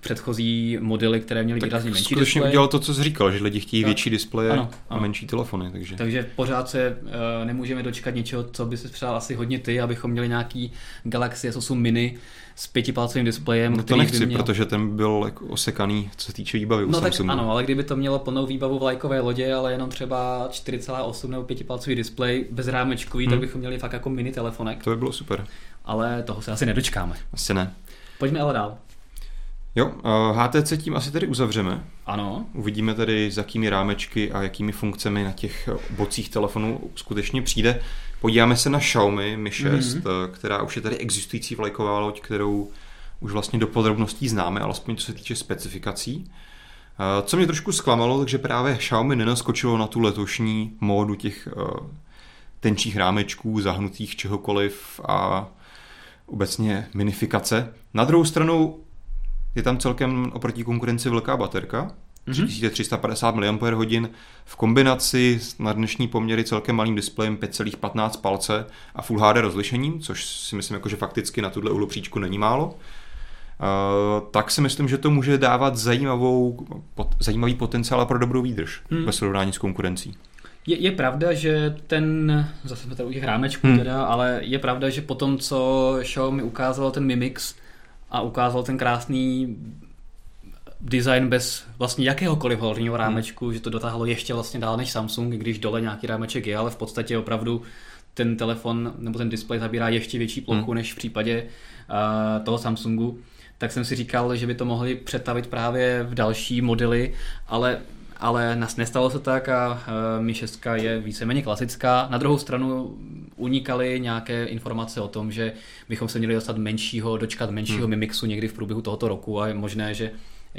předchozí modely, které měly výrazně menší skutečně udělal to, co jsi říkal, že lidi chtějí tak. větší displeje ano, ano. a menší telefony. Takže. takže pořád se uh, nemůžeme dočkat něčeho, co by si přál asi hodně ty, abychom měli nějaký Galaxy S8 mini s pětipalcovým displejem. No to nechci, by měl... protože ten byl jako osekaný, co se týče výbavy No tak ano, ale kdyby to mělo plnou výbavu v lajkové lodě, ale jenom třeba 4,8 nebo pětipalcový displej bez rámečkový, hmm. tak bychom měli fakt jako mini telefonek. To by bylo super. Ale toho se asi nedočkáme. Asi ne. Pojďme ale dál. Jo, HTC tím asi tedy uzavřeme. Ano. Uvidíme tedy, s jakými rámečky a jakými funkcemi na těch bocích telefonů skutečně přijde. Podíváme se na Xiaomi Mi 6, mm-hmm. která už je tady existující vlajková loď, kterou už vlastně do podrobností známe, alespoň co se týče specifikací. Co mě trošku zklamalo, takže právě Xiaomi nenaskočilo na tu letošní módu těch eh, tenčích rámečků, zahnutých čehokoliv a obecně minifikace. Na druhou stranu je tam celkem oproti konkurenci velká baterka. 3350 mAh v kombinaci na dnešní poměry celkem malým displejem 5,15 palce a Full HD rozlišením, což si myslím, jako, že fakticky na tuhle uhlopříčku není málo. Uh, tak si myslím, že to může dávat zajímavou, zajímavý potenciál pro dobrou výdrž hmm. ve srovnání s konkurencí. Je, je pravda, že ten, zase jsme tady u těch rámečků hmm. teda, ale je pravda, že po tom, co Xiaomi ukázalo ten Mi Mix, a ukázal ten krásný design bez vlastně jakéhokoliv horního rámečku, hmm. že to dotáhlo ještě vlastně dál než Samsung, když dole nějaký rámeček je, ale v podstatě opravdu ten telefon nebo ten displej zabírá ještě větší plochu hmm. než v případě uh, toho Samsungu, tak jsem si říkal, že by to mohli přetavit právě v další modely, ale ale nás nestalo se tak a uh, Mi 6 je víceméně klasická. Na druhou stranu unikaly nějaké informace o tom, že bychom se měli dostat menšího, dočkat menšího hmm. Mi Mixu někdy v průběhu tohoto roku a je možné, že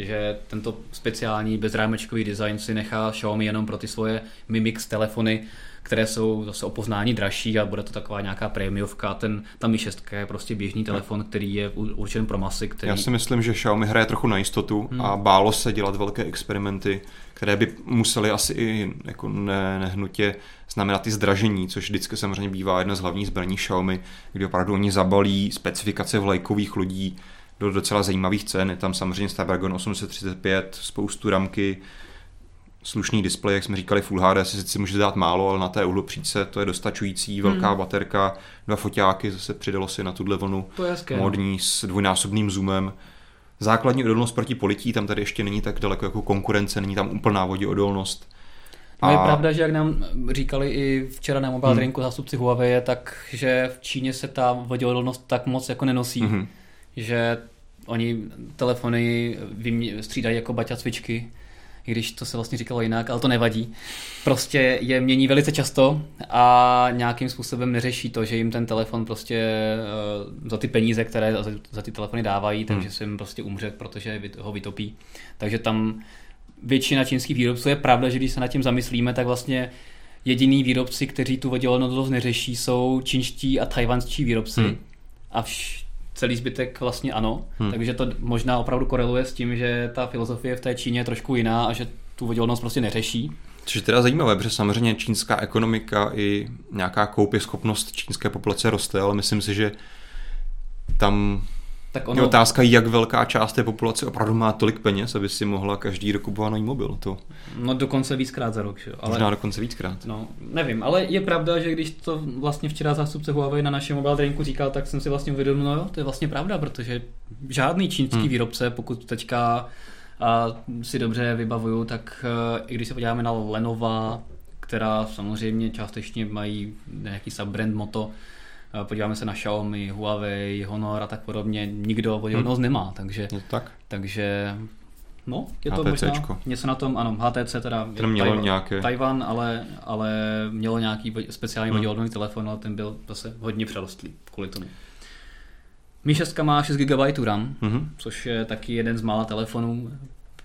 že tento speciální bezrámečkový design si nechá Xiaomi jenom pro ty svoje Mi Mix telefony, které jsou zase o poznání dražší a bude to taková nějaká prémiovka. Ten, ta Mi 6 je prostě běžný telefon, který je určen pro masy. Který... Já si myslím, že Xiaomi hraje trochu na jistotu hmm. a bálo se dělat velké experimenty, které by musely asi i jako ne, nehnutě znamenat i zdražení, což vždycky samozřejmě bývá jedna z hlavních zbraní Xiaomi, kdy opravdu oni zabalí specifikace vlajkových lodí do docela zajímavých cen. Je tam samozřejmě Snapdragon 835, spoustu ramky, slušný displej, jak jsme říkali, Full HD si sice může dát málo, ale na té uhlopříčce to je dostačující, velká hmm. baterka, dva foťáky, zase přidalo si na tuhle vlnu to je hezké, modní no. s dvojnásobným zoomem. Základní odolnost proti polití tam tady ještě není tak daleko jako konkurence, není tam úplná voděodolnost. No je pravda, že jak nám říkali i včera na Mobile hmm. Drinku zástupci Huawei, tak že v Číně se ta voděodolnost tak moc jako nenosí. Hmm. Že oni telefony střídají jako baťa cvičky i když to se vlastně říkalo jinak, ale to nevadí. Prostě je mění velice často a nějakým způsobem neřeší to, že jim ten telefon prostě uh, za ty peníze, které za, ty telefony dávají, takže hmm. se jim prostě umře, protože ho vytopí. Takže tam většina čínských výrobců je pravda, že když se nad tím zamyslíme, tak vlastně jediný výrobci, kteří tu vodělnost neřeší, jsou čínští a tajvanští výrobci. Hmm. A vš- celý zbytek vlastně ano, hmm. takže to možná opravdu koreluje s tím, že ta filozofie v té Číně je trošku jiná a že tu vodělnost prostě neřeší. Což je teda zajímavé, protože samozřejmě čínská ekonomika i nějaká koupě schopnost čínské populace roste, ale myslím si, že tam tak ono... Je otázka, jak velká část té populace opravdu má tolik peněz, aby si mohla každý rok kupovat nový mobil. To... No dokonce víckrát za rok. Že? Ale... Možná dokonce víckrát. No, nevím, ale je pravda, že když to vlastně včera zástupce Huawei na našem mobile drinku říkal, tak jsem si vlastně uvědomil, no jo, to je vlastně pravda, protože žádný čínský hmm. výrobce, pokud teďka a si dobře vybavuju, tak eh, i když se podíváme na Lenova, která samozřejmě částečně mají nějaký subbrand Moto, podíváme se na Xiaomi, Huawei, Honor a tak podobně, nikdo voděvnost hmm. nemá, takže, to tak? takže No, je to možná něco na tom, ano, HTC teda ten mělo Tajvan, nějaké... Tajvan, ale, ale mělo nějaký speciální hmm. voděvodný telefon, ale ten byl zase hodně přerostlý kvůli tomu. Mi 6 má 6 GB RAM, mm-hmm. což je taky jeden z mála telefonů.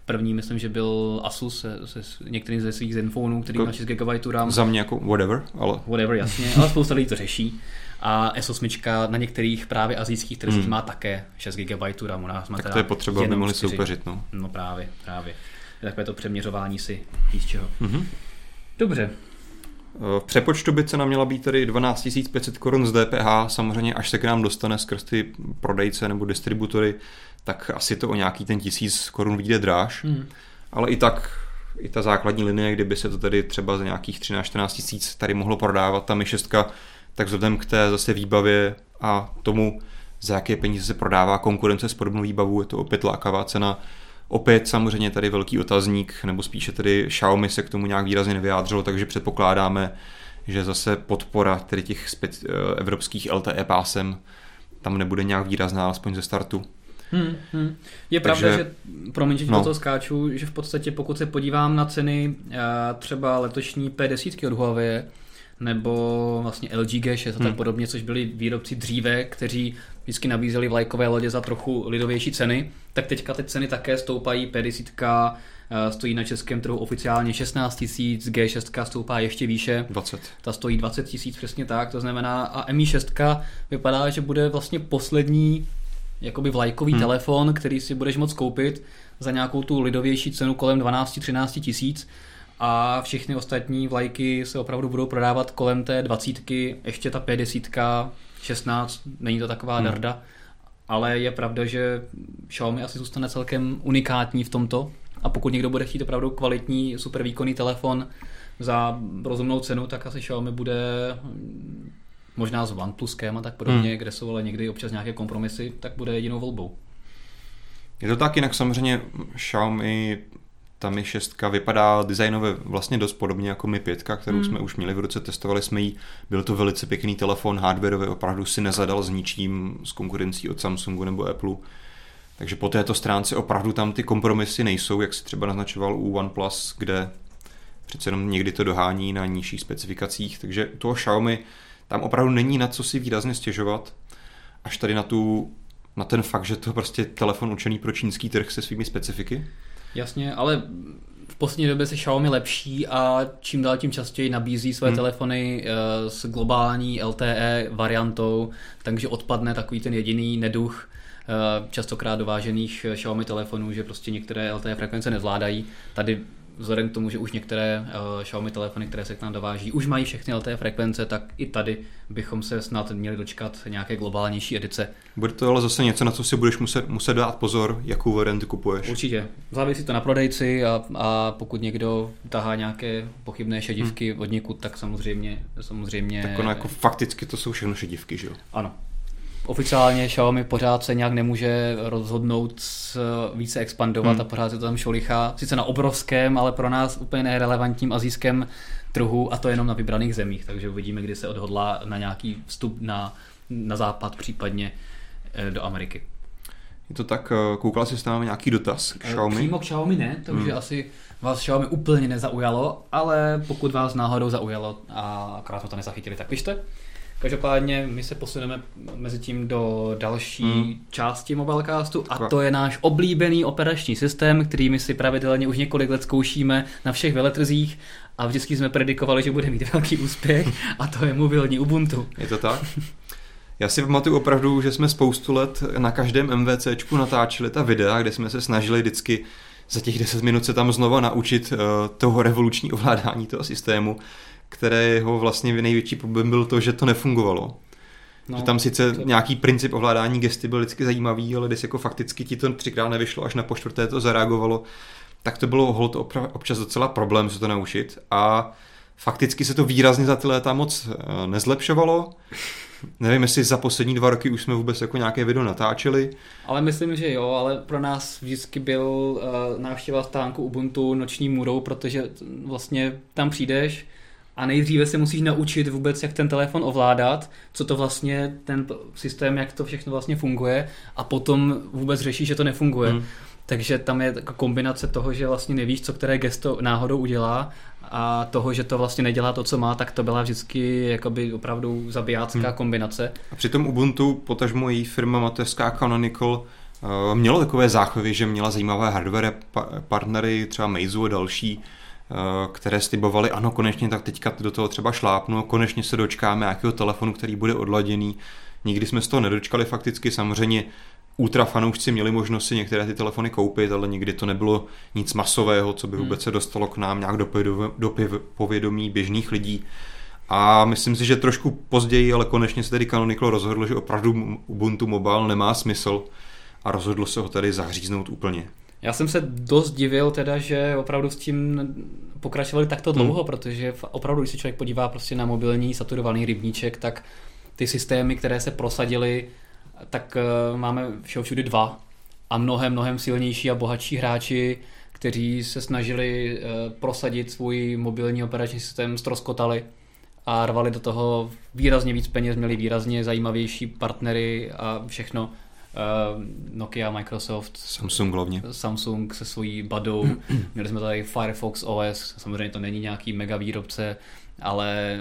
První, myslím, že byl Asus se, se některým ze svých Zenfonů, který jako, má 6 GB RAM. Za mě jako whatever, ale... Whatever, jasně, ale spousta lidí to řeší. A S8 na některých právě azijských trzích hmm. má také 6 GB RAM. Má tak to je potřeba, aby mohli soupeřit. No. no právě, právě. Takové to přeměřování si z čeho. Mm-hmm. Dobře, v přepočtu by cena měla být tedy 12 500 korun z DPH, samozřejmě až se k nám dostane skrz ty prodejce nebo distributory, tak asi to o nějaký ten tisíc korun vyjde dráž, hmm. ale i tak i ta základní linie, kdyby se to tedy třeba za nějakých 13-14 tisíc tady mohlo prodávat, ta Mi 6 tak vzhledem k té zase výbavě a tomu, za jaké peníze se prodává konkurence s podobnou výbavou, je to opět lákavá cena. Opět samozřejmě tady velký otazník, nebo spíše tedy Xiaomi se k tomu nějak výrazně nevyjádřilo, takže předpokládáme, že zase podpora tedy těch speci- eh, evropských LTE pásem tam nebude nějak výrazná, alespoň ze startu. Hmm, hmm. Je Takže, pravda, že, promiň, že no. to skáču, že v podstatě pokud se podívám na ceny eh, třeba letošní P10 od Huawei, nebo vlastně LG G6 a tak hmm. podobně, což byli výrobci dříve, kteří vždycky nabízeli vlajkové lodě za trochu lidovější ceny, tak teďka ty ceny také stoupají, P10 eh, stojí na českém trhu oficiálně 16 tisíc, G6 stoupá ještě výše. 20. Ta stojí 20 tisíc přesně tak, to znamená a Mi 6 vypadá, že bude vlastně poslední jakoby vlajkový hmm. telefon, který si budeš moct koupit za nějakou tu lidovější cenu kolem 12-13 tisíc a všechny ostatní vlajky se opravdu budou prodávat kolem té dvacítky, ještě ta 50, 16, není to taková hmm. darda, ale je pravda, že Xiaomi asi zůstane celkem unikátní v tomto a pokud někdo bude chtít opravdu kvalitní, super výkonný telefon za rozumnou cenu, tak asi Xiaomi bude možná s OnePluskem a tak podobně, hmm. kde jsou ale někdy občas nějaké kompromisy, tak bude jedinou volbou. Je to tak, jinak samozřejmě Xiaomi ta Mi 6 vypadá designově vlastně dost podobně jako Mi 5, kterou hmm. jsme už měli v ruce, testovali jsme ji. Byl to velice pěkný telefon, hardwareově opravdu si nezadal s ničím s konkurencí od Samsungu nebo Apple. Takže po této stránce opravdu tam ty kompromisy nejsou, jak si třeba naznačoval u OnePlus, kde přece jenom někdy to dohání na nižších specifikacích, takže u toho Xiaomi tam opravdu není na co si výrazně stěžovat, až tady na, tu, na ten fakt, že to je prostě telefon učený pro čínský trh se svými specifiky. Jasně, ale v poslední době se Xiaomi lepší a čím dál tím častěji nabízí své hmm. telefony eh, s globální LTE variantou, takže odpadne takový ten jediný neduch eh, častokrát dovážených Xiaomi telefonů, že prostě některé LTE frekvence nezvládají. Tady vzhledem k tomu, že už některé uh, Xiaomi telefony, které se k nám dováží, už mají všechny LTE frekvence, tak i tady bychom se snad měli dočkat nějaké globálnější edice. Bude to ale zase něco, na co si budeš muset, muset dát pozor, jakou variantu kupuješ. Určitě. Závisí to na prodejci a, a pokud někdo tahá nějaké pochybné šedivky hmm. od někud, tak samozřejmě, samozřejmě... Tak ono jako fakticky to jsou všechno šedivky, že jo? Ano, oficiálně Xiaomi pořád se nějak nemůže rozhodnout více expandovat hmm. a pořád se to tam šolichá. Sice na obrovském, ale pro nás úplně nerelevantním azijském trhu a to jenom na vybraných zemích, takže uvidíme, kdy se odhodlá na nějaký vstup na, na západ, případně eh, do Ameriky. Je to tak, eh, koukal jsi tam nějaký dotaz k eh, Xiaomi? Přímo k Xiaomi ne, takže hmm. asi vás Xiaomi úplně nezaujalo, ale pokud vás náhodou zaujalo a akorát jsme to nezachytili, tak pište. Každopádně my se posuneme mezi tím do další hmm. části Mobilecastu a to je náš oblíbený operační systém, který my si pravidelně už několik let zkoušíme na všech veletrzích a vždycky jsme predikovali, že bude mít velký úspěch a to je mobilní Ubuntu. Je to tak? Já si pamatuju opravdu, že jsme spoustu let na každém MVCčku natáčeli ta videa, kde jsme se snažili vždycky za těch 10 minut se tam znova naučit uh, toho revoluční ovládání toho systému které jeho vlastně největší problém byl to, že to nefungovalo. No, že tam sice to... nějaký princip ovládání gesty byl vždycky zajímavý, ale když jako fakticky ti to třikrát nevyšlo, až na poštvrté to zareagovalo, tak to bylo hold občas docela problém se to naučit a fakticky se to výrazně za ty léta moc eh, nezlepšovalo. Nevím, jestli za poslední dva roky už jsme vůbec jako nějaké video natáčeli. Ale myslím, že jo, ale pro nás vždycky byl uh, návštěva stánku Ubuntu noční můrou, protože vlastně tam přijdeš, a nejdříve se musíš naučit vůbec, jak ten telefon ovládat, co to vlastně ten systém, jak to všechno vlastně funguje a potom vůbec řešíš, že to nefunguje. Hmm. Takže tam je kombinace toho, že vlastně nevíš, co které gesto náhodou udělá a toho, že to vlastně nedělá to, co má, tak to byla vždycky jakoby opravdu zabijácká hmm. kombinace. A přitom Ubuntu, potažmo její firma mateřská Canonical, eh, mělo takové záchvy, že měla zajímavé hardware partnery, třeba Meizu a další, které slibovali, ano, konečně tak teďka do toho třeba šlápnu, konečně se dočkáme nějakého telefonu, který bude odladěný. Nikdy jsme z toho nedočkali fakticky, samozřejmě ultra fanoušci měli možnost si některé ty telefony koupit, ale nikdy to nebylo nic masového, co by hmm. vůbec se dostalo k nám nějak do povědomí běžných lidí. A myslím si, že trošku později, ale konečně se tedy Canonical rozhodl, že opravdu Ubuntu Mobile nemá smysl a rozhodlo se ho tady zahříznout úplně. Já jsem se dost divil teda, že opravdu s tím pokračovali takto hmm. dlouho, hmm. protože opravdu, když se člověk podívá prostě na mobilní saturovaný rybníček, tak ty systémy, které se prosadily, tak uh, máme všeho všude dva a mnohem, mnohem silnější a bohatší hráči, kteří se snažili uh, prosadit svůj mobilní operační systém, stroskotali a rvali do toho výrazně víc peněz, měli výrazně zajímavější partnery a všechno. Uh, Nokia, Microsoft, Samsung hlavně. Samsung se svojí badou. Měli jsme tady Firefox OS, samozřejmě to není nějaký mega výrobce, ale,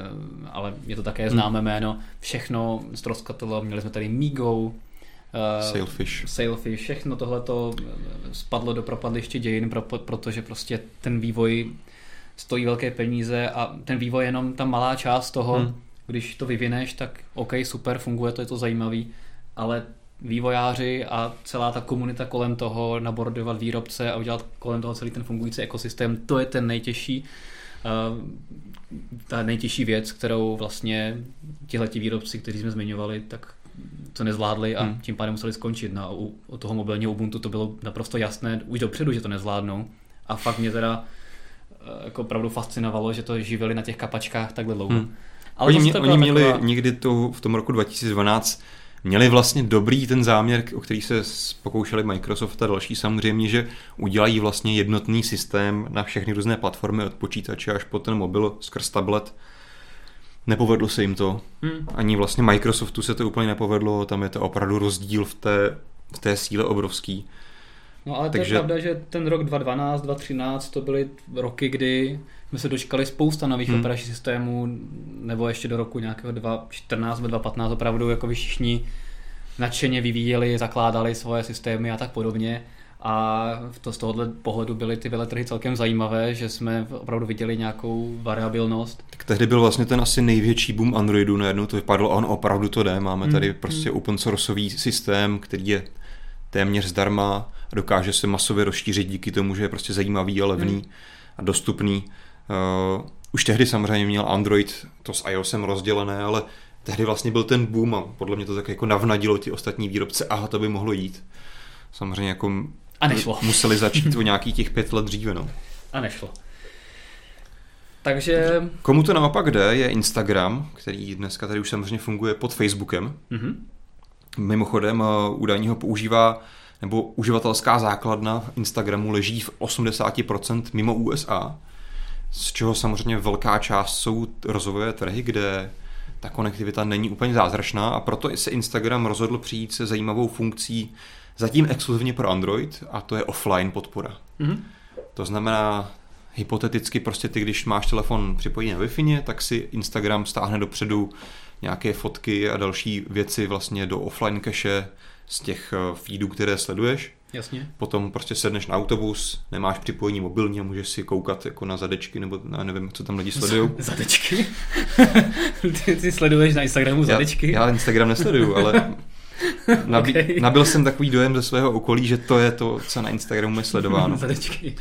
ale je to také známé hmm. jméno. Všechno ztroskotalo, měli jsme tady Migo, uh, Sailfish. Sailfish, všechno tohle to spadlo do propadliště dějin, protože prostě ten vývoj stojí velké peníze a ten vývoj je jenom ta malá část toho, hmm. když to vyvineš, tak OK, super, funguje to, je to zajímavý, ale vývojáři a celá ta komunita kolem toho, nabordovat výrobce a udělat kolem toho celý ten fungující ekosystém, to je ten nejtěžší, uh, ta nejtěžší věc, kterou vlastně tihleti výrobci, kteří jsme zmiňovali, tak to nezvládli a hmm. tím pádem museli skončit. No, u, u toho mobilního Ubuntu to bylo naprosto jasné už dopředu, že to nezvládnou. A fakt mě teda uh, jako opravdu fascinovalo, že to živili na těch kapačkách takhle dlouho. Hmm. Ale oni, mě, oni měli taková... někdy tu, v tom roku 2012 měli vlastně dobrý ten záměr, o který se pokoušeli Microsoft a další samozřejmě, že udělají vlastně jednotný systém na všechny různé platformy od počítače až po ten mobil skrz tablet. Nepovedlo se jim to. Hmm. Ani vlastně Microsoftu se to úplně nepovedlo, tam je to opravdu rozdíl v té, v té síle obrovský. No ale Takže... to je pravda, že ten rok 2012, 2013 to byly roky, kdy jsme se dočkali spousta nových hmm. operačních systémů, nebo ještě do roku nějakého 2014 2015 opravdu jako všichni nadšeně vyvíjeli, zakládali svoje systémy a tak podobně. A to z tohohle pohledu byly ty veletrhy celkem zajímavé, že jsme opravdu viděli nějakou variabilnost. Tak tehdy byl vlastně ten asi největší boom Androidu, najednou to vypadlo a on opravdu to jde. Máme tady hmm. prostě hmm. open sourceový systém, který je téměř zdarma a dokáže se masově rozšířit díky tomu, že je prostě zajímavý a levný hmm. a dostupný. Uh, už tehdy samozřejmě měl Android to s iOSem rozdělené, ale tehdy vlastně byl ten boom a podle mě to tak jako navnadilo ti ostatní výrobce, aha, to by mohlo jít. Samozřejmě jako a nešlo. museli začít o nějakých těch pět let dříve. No. A nešlo. Takže... Komu to naopak jde, je Instagram, který dneska tady už samozřejmě funguje pod Facebookem. Mm-hmm. Mimochodem eh, údajně ho používá, nebo uživatelská základna Instagramu leží v 80% mimo USA, z čeho samozřejmě velká část jsou rozvojové trhy, kde ta konektivita není úplně zázračná a proto se Instagram rozhodl přijít se zajímavou funkcí zatím exkluzivně pro Android a to je offline podpora. Mm-hmm. To znamená, hypoteticky prostě ty, když máš telefon připojený na wi tak si Instagram stáhne dopředu nějaké fotky a další věci vlastně do offline cache z těch eh, feedů, které sleduješ. Jasně. Potom prostě sedneš na autobus, nemáš připojení mobilní a můžeš si koukat jako na zadečky, nebo na nevím, co tam lidi sledují. Zadečky? ty, ty sleduješ na Instagramu zadečky? Já, já Instagram nesleduju, ale nabí, okay. nabil jsem takový dojem ze svého okolí, že to je to, co na Instagramu je sledováno. zadečky.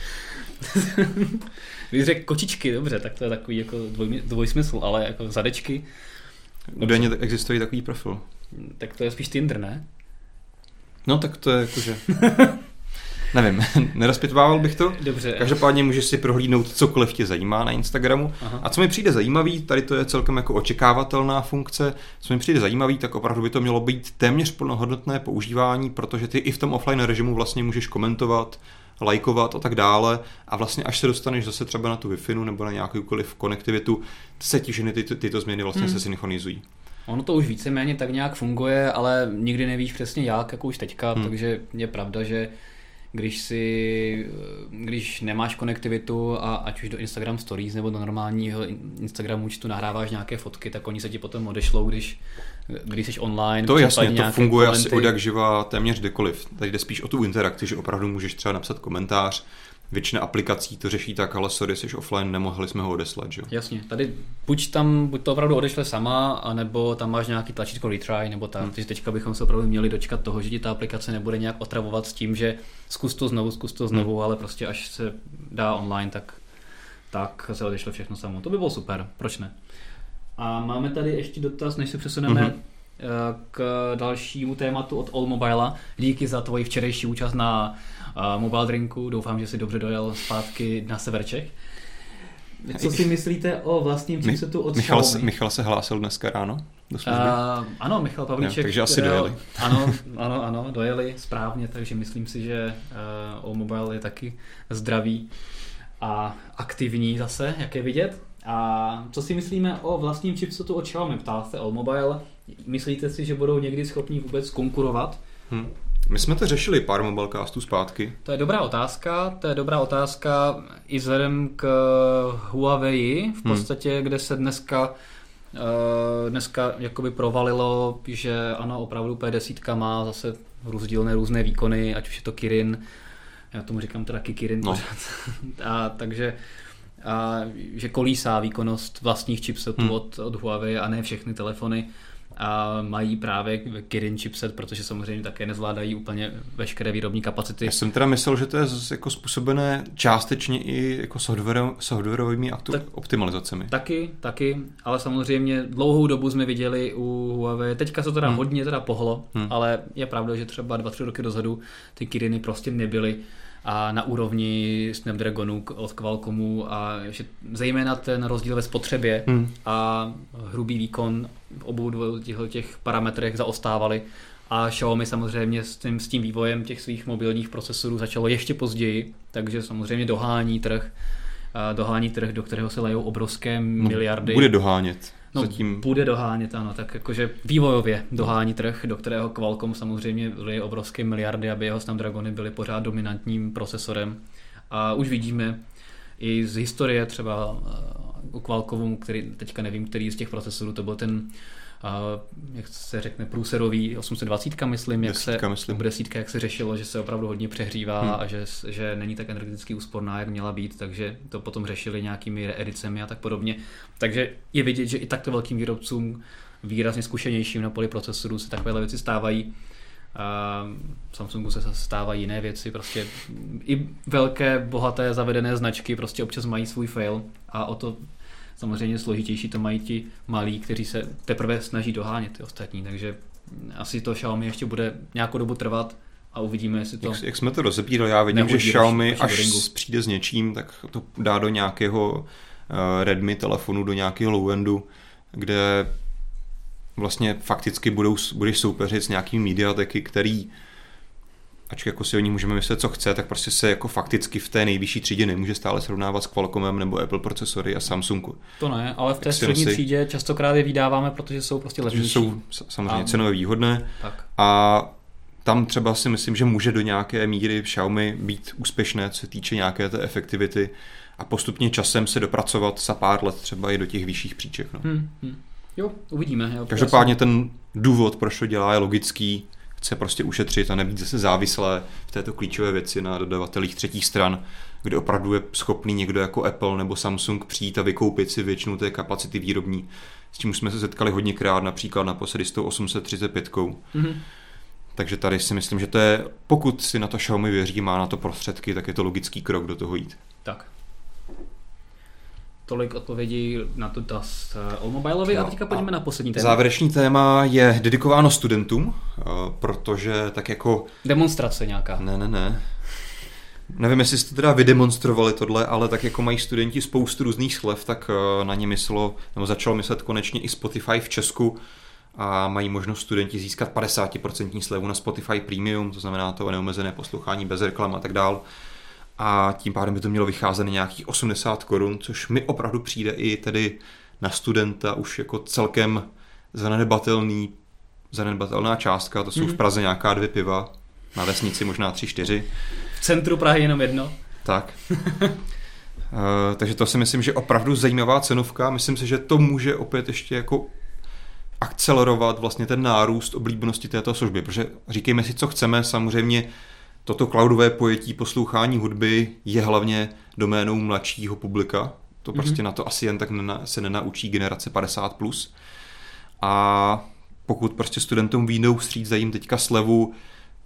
Když řekl kočičky, dobře, tak to je takový jako dvoj, dvojsmysl, ale jako zadečky. Údajně existuje takový profil. Tak to je spíš Tinder, ne? No tak to je jakože... Nevím, nerozpitvával bych to. Dobře. Každopádně můžeš si prohlídnout cokoliv tě zajímá na Instagramu. Aha. A co mi přijde zajímavý, tady to je celkem jako očekávatelná funkce, co mi přijde zajímavý, tak opravdu by to mělo být téměř plnohodnotné používání, protože ty i v tom offline režimu vlastně můžeš komentovat, lajkovat a tak dále a vlastně až se dostaneš zase třeba na tu wi nebo na nějakoukoliv konektivitu, se ti ženy ty, tyto změny vlastně hmm. se synchronizují. Ono to už víceméně tak nějak funguje, ale nikdy nevíš přesně jak, jako už teďka, hmm. takže je pravda, že když si, když nemáš konektivitu a ať už do Instagram Stories nebo do normálního Instagram účtu nahráváš nějaké fotky, tak oni se ti potom odešlou, když, když jsi online. To jasně, to funguje komenty. asi od jak živá téměř kdekoliv. Tady jde spíš o tu interakci, že opravdu můžeš třeba napsat komentář, většina aplikací to řeší tak, ale sorry, jsi offline, nemohli jsme ho odeslat, že? Jasně, tady buď tam, buď to opravdu odešle sama, anebo tam máš nějaký tlačítko retry, nebo tak, hmm. takže teďka bychom se opravdu měli dočkat toho, že ti ta aplikace nebude nějak otravovat s tím, že zkus to znovu, zkus to znovu, hmm. ale prostě až se dá online, tak, tak se odešle všechno samo. To by bylo super, proč ne? A máme tady ještě dotaz, než se přesuneme hmm k dalšímu tématu od All Mobile. Díky za tvoji včerejší účast na Mobile Drinku. Doufám, že si dobře dojel zpátky na sever Čech. Co si myslíte o vlastním chipsetu od Michal, Xiaomi? Se, Michal se hlásil dneska ráno do služby? Uh, ano, Michal Pavlíček. Jo, takže asi dojeli. Ano, ano, ano, dojeli správně, takže myslím si, že uh, All Mobile je taky zdravý a aktivní zase, jak je vidět. A co si myslíme o vlastním chipsetu od Xiaomi? Ptá se All Mobile. Myslíte si, že budou někdy schopni vůbec konkurovat? Hmm. My jsme to řešili pár mobilecastů zpátky. To je dobrá otázka, to je dobrá otázka i vzhledem k Huawei, v hmm. podstatě, hmm. kde se dneska uh, dneska jakoby provalilo, že ano, opravdu P10 má zase rozdílné různé výkony, ať už je to Kirin, já tomu říkám teda Kirin no. a takže a, že kolísá výkonnost vlastních chipsetů hmm. od, od Huawei a ne všechny telefony a mají právě Kirin chipset, protože samozřejmě také nezvládají úplně veškeré výrobní kapacity. Já jsem teda myslel, že to je jako způsobené částečně i jako software, softwarovými aktu- tak, optimalizacemi. Taky, taky, ale samozřejmě dlouhou dobu jsme viděli u Huawei, teďka se to teda hmm. hodně teda pohlo, hmm. ale je pravda, že třeba dva, tři roky dozadu ty Kiriny prostě nebyly a na úrovni Snapdragonu od Qualcommu a že zejména ten rozdíl ve spotřebě hmm. a hrubý výkon v obou dvou těch parametrech zaostávali a Xiaomi samozřejmě s tím, s tím vývojem těch svých mobilních procesorů začalo ještě později, takže samozřejmě dohání trh, dohání trh, do kterého se lejou obrovské no, miliardy. Bude dohánět. No, zatím... bude dohánět, ano, tak jakože vývojově dohání trh, do kterého Qualcomm samozřejmě lije obrovské miliardy, aby jeho Snapdragony byly pořád dominantním procesorem. A už vidíme i z historie třeba u Qualcommu, který teďka nevím, který z těch procesorů to byl ten jak se řekne, průserový 820, myslím, jak desítka, se, myslím. desítka, jak se řešilo, že se opravdu hodně přehřívá hmm. a že, že není tak energeticky úsporná, jak měla být, takže to potom řešili nějakými edicemi a tak podobně. Takže je vidět, že i takto velkým výrobcům výrazně zkušenějším na poli procesorů se takovéhle věci stávají. A Samsungu se stávají jiné věci, prostě i velké, bohaté, zavedené značky prostě občas mají svůj fail a o to samozřejmě složitější to mají ti malí, kteří se teprve snaží dohánět ty ostatní, takže asi to Xiaomi ještě bude nějakou dobu trvat a uvidíme, jestli to... Jak, jak jsme to rozebírali, já vidím, že Xiaomi až přijde s něčím, tak to dá do nějakého uh, Redmi telefonu, do nějakého low-endu, kde vlastně fakticky budou, budeš soupeřit s nějakými mediateky, který ač jako si o ní můžeme myslet, co chce, tak prostě se jako fakticky v té nejvyšší třídě nemůže stále srovnávat s Qualcommem nebo Apple procesory a Samsungu. To ne, ale v té střední si... třídě častokrát je vydáváme, protože jsou prostě levnější. jsou samozřejmě a... cenově výhodné. Tak. A tam třeba si myslím, že může do nějaké míry Xiaomi být úspěšné, co se týče nějaké té efektivity a postupně časem se dopracovat za pár let třeba i do těch vyšších příček. No. Hmm, hmm. Jo, uvidíme. Jo, Každopádně ten důvod, proč to dělá, je logický chce prostě ušetřit a nebýt zase závislé v této klíčové věci na dodavatelích třetích stran, kde opravdu je schopný někdo jako Apple nebo Samsung přijít a vykoupit si většinu té kapacity výrobní. S tím jsme se setkali hodněkrát, například na s tou 835. Mm-hmm. Takže tady si myslím, že to je, pokud si na to Xiaomi věří, má na to prostředky, tak je to logický krok do toho jít. Tak tolik odpovědí na tu dotaz eh, o mobilovi no, a teďka pojďme a na poslední téma. Závěrečný téma je dedikováno studentům, eh, protože tak jako... Demonstrace nějaká. Ne, ne, ne. Nevím, jestli jste teda vydemonstrovali tohle, ale tak jako mají studenti spoustu různých slev, tak eh, na ně myslelo, nebo začalo myslet konečně i Spotify v Česku a mají možnost studenti získat 50% slevu na Spotify Premium, to znamená to neomezené poslouchání bez reklam a tak dále a tím pádem by to mělo vycházet na nějakých 80 korun, což mi opravdu přijde i tedy na studenta už jako celkem zanedbatelný, zanedbatelná částka, to jsou mm-hmm. v mhm. Praze nějaká dvě piva, na vesnici možná tři, čtyři. V centru Prahy jenom jedno. Tak. uh, takže to si myslím, že opravdu zajímavá cenovka. Myslím si, že to může opět ještě jako akcelerovat vlastně ten nárůst oblíbenosti této služby, protože říkejme si, co chceme, samozřejmě Toto cloudové pojetí poslouchání hudby je hlavně doménou mladšího publika. To mm-hmm. prostě na to asi jen tak nena, se nenaučí generace 50+. Plus. A pokud prostě studentům výjdou vstříc, za jim teďka slevu,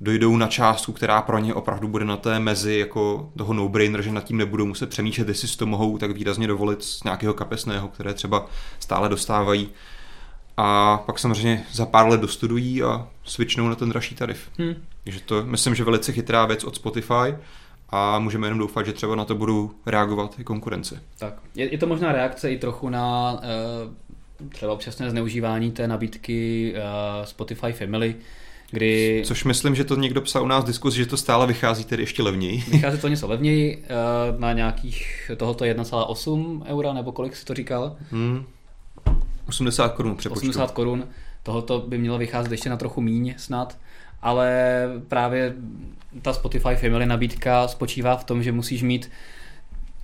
dojdou na částku, která pro ně opravdu bude na té mezi jako toho no-brainer, že nad tím nebudou muset přemýšlet, jestli si to mohou tak výrazně dovolit z nějakého kapesného, které třeba stále dostávají, a pak samozřejmě za pár let dostudují a switchnou na ten dražší tarif. Hmm. Takže to myslím, že velice chytrá věc od Spotify a můžeme jenom doufat, že třeba na to budou reagovat i konkurence. Tak, je, je to možná reakce i trochu na uh, třeba občasné zneužívání té nabídky uh, Spotify Family, kdy... Což myslím, že to někdo psal u nás diskus, že to stále vychází tedy ještě levněji. Vychází to něco levněji, uh, na nějakých tohoto 1,8 eura, nebo kolik si to říkal? Hmm. 80 korun přepočtu. 80 korun, tohoto by mělo vycházet ještě na trochu míň snad, ale právě ta Spotify Family nabídka spočívá v tom, že musíš mít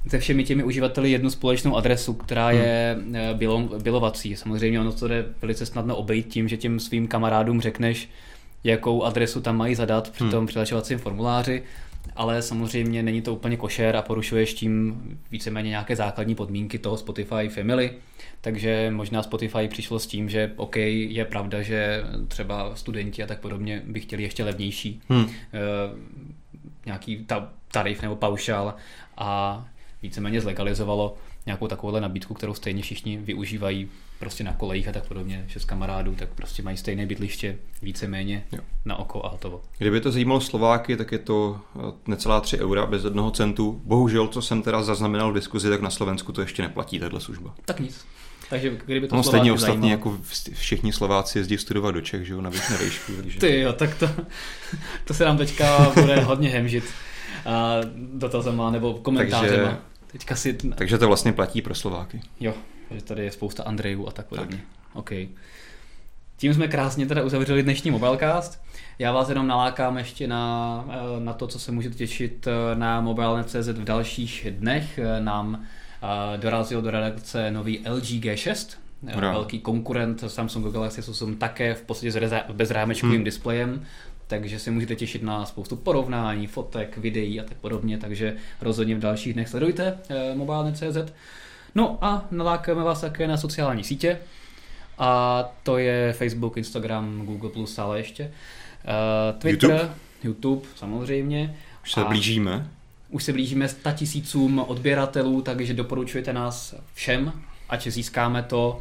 se všemi těmi uživateli jednu společnou adresu, která hmm. je bylo, bilovací. Samozřejmě ono to jde velice snadno obejít tím, že těm svým kamarádům řekneš, jakou adresu tam mají zadat při hmm. tom hmm. přihlašovacím formuláři ale samozřejmě není to úplně košer a porušuješ tím víceméně nějaké základní podmínky toho Spotify Family, takže možná Spotify přišlo s tím, že OK, je pravda, že třeba studenti a tak podobně by chtěli ještě levnější hmm. uh, nějaký ta, tarif nebo paušál a víceméně zlegalizovalo nějakou takovouhle nabídku, kterou stejně všichni využívají prostě na kolejích a tak podobně, z kamarádů, tak prostě mají stejné bydliště víceméně jo. na oko a hotovo. Kdyby to zajímalo Slováky, tak je to eh, necelá 3 eura bez jednoho centu. Bohužel, co jsem teda zaznamenal v diskuzi, tak na Slovensku to ještě neplatí, tahle služba. Tak nic. Takže kdyby to no, stejně ostatní, jako všichni Slováci jezdí studovat do Čech, že jo, na na vejšku. Takže... Ty jo, tak to, to se nám teďka bude hodně hemžit dotazama nebo komentářema. Takže, teďka si... takže to vlastně platí pro Slováky. Jo, že tady je spousta Andrejů a tak podobně. Tak. OK. Tím jsme krásně teda uzavřeli dnešní Mobilecast. Já vás jenom nalákám ještě na, eh, na to, co se můžete těšit eh, na mobile.cz v dalších dnech. Eh, nám dorazil do redakce nový LG G6, Hra. velký konkurent Samsungu Galaxy S8 také v podstatě s bezrámečkovým hmm. displejem, takže se můžete těšit na spoustu porovnání, fotek, videí a tak podobně, takže rozhodně v dalších dnech sledujte mobile.cz. No a nalákáme vás také na sociální sítě, a to je Facebook, Instagram, Google+, stále ještě. Uh, Twitter, YouTube, YouTube samozřejmě. Už se a blížíme. Už se blížíme 100 tisícům odběratelů, takže doporučujete nás všem, ať získáme to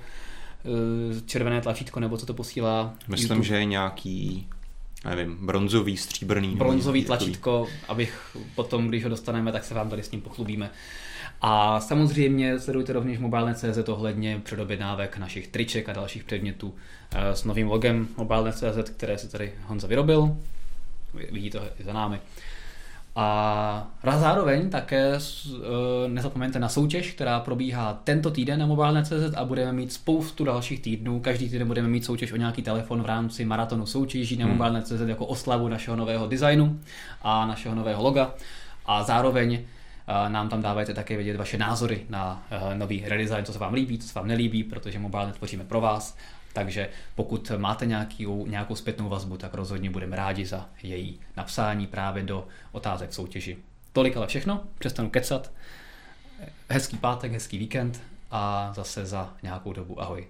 uh, červené tlačítko, nebo co to posílá Myslím, YouTube. že je nějaký nevím, bronzový, stříbrný. Bronzový tlačítko, abych potom, když ho dostaneme, tak se vám tady s ním pochlubíme. A samozřejmě sledujte rovněž mobile.cz ohledně předobjednávek našich triček a dalších předmětů eh, s novým logem mobile.cz, které si tady Honza vyrobil. Vidí to i za námi. A zároveň také eh, nezapomeňte na soutěž, která probíhá tento týden na mobile.cz a budeme mít spoustu dalších týdnů. Každý týden budeme mít soutěž o nějaký telefon v rámci maratonu soutěží na hmm. mobile.cz jako oslavu našeho nového designu a našeho nového loga. A zároveň nám tam dávajte také vědět vaše názory na eh, nový redesign, co se vám líbí, co se vám nelíbí, protože Mobile tvoříme pro vás. Takže pokud máte nějakou, nějakou zpětnou vazbu, tak rozhodně budeme rádi za její napsání právě do otázek soutěži. Tolik ale všechno, přestanu kecat. Hezký pátek, hezký víkend a zase za nějakou dobu ahoj.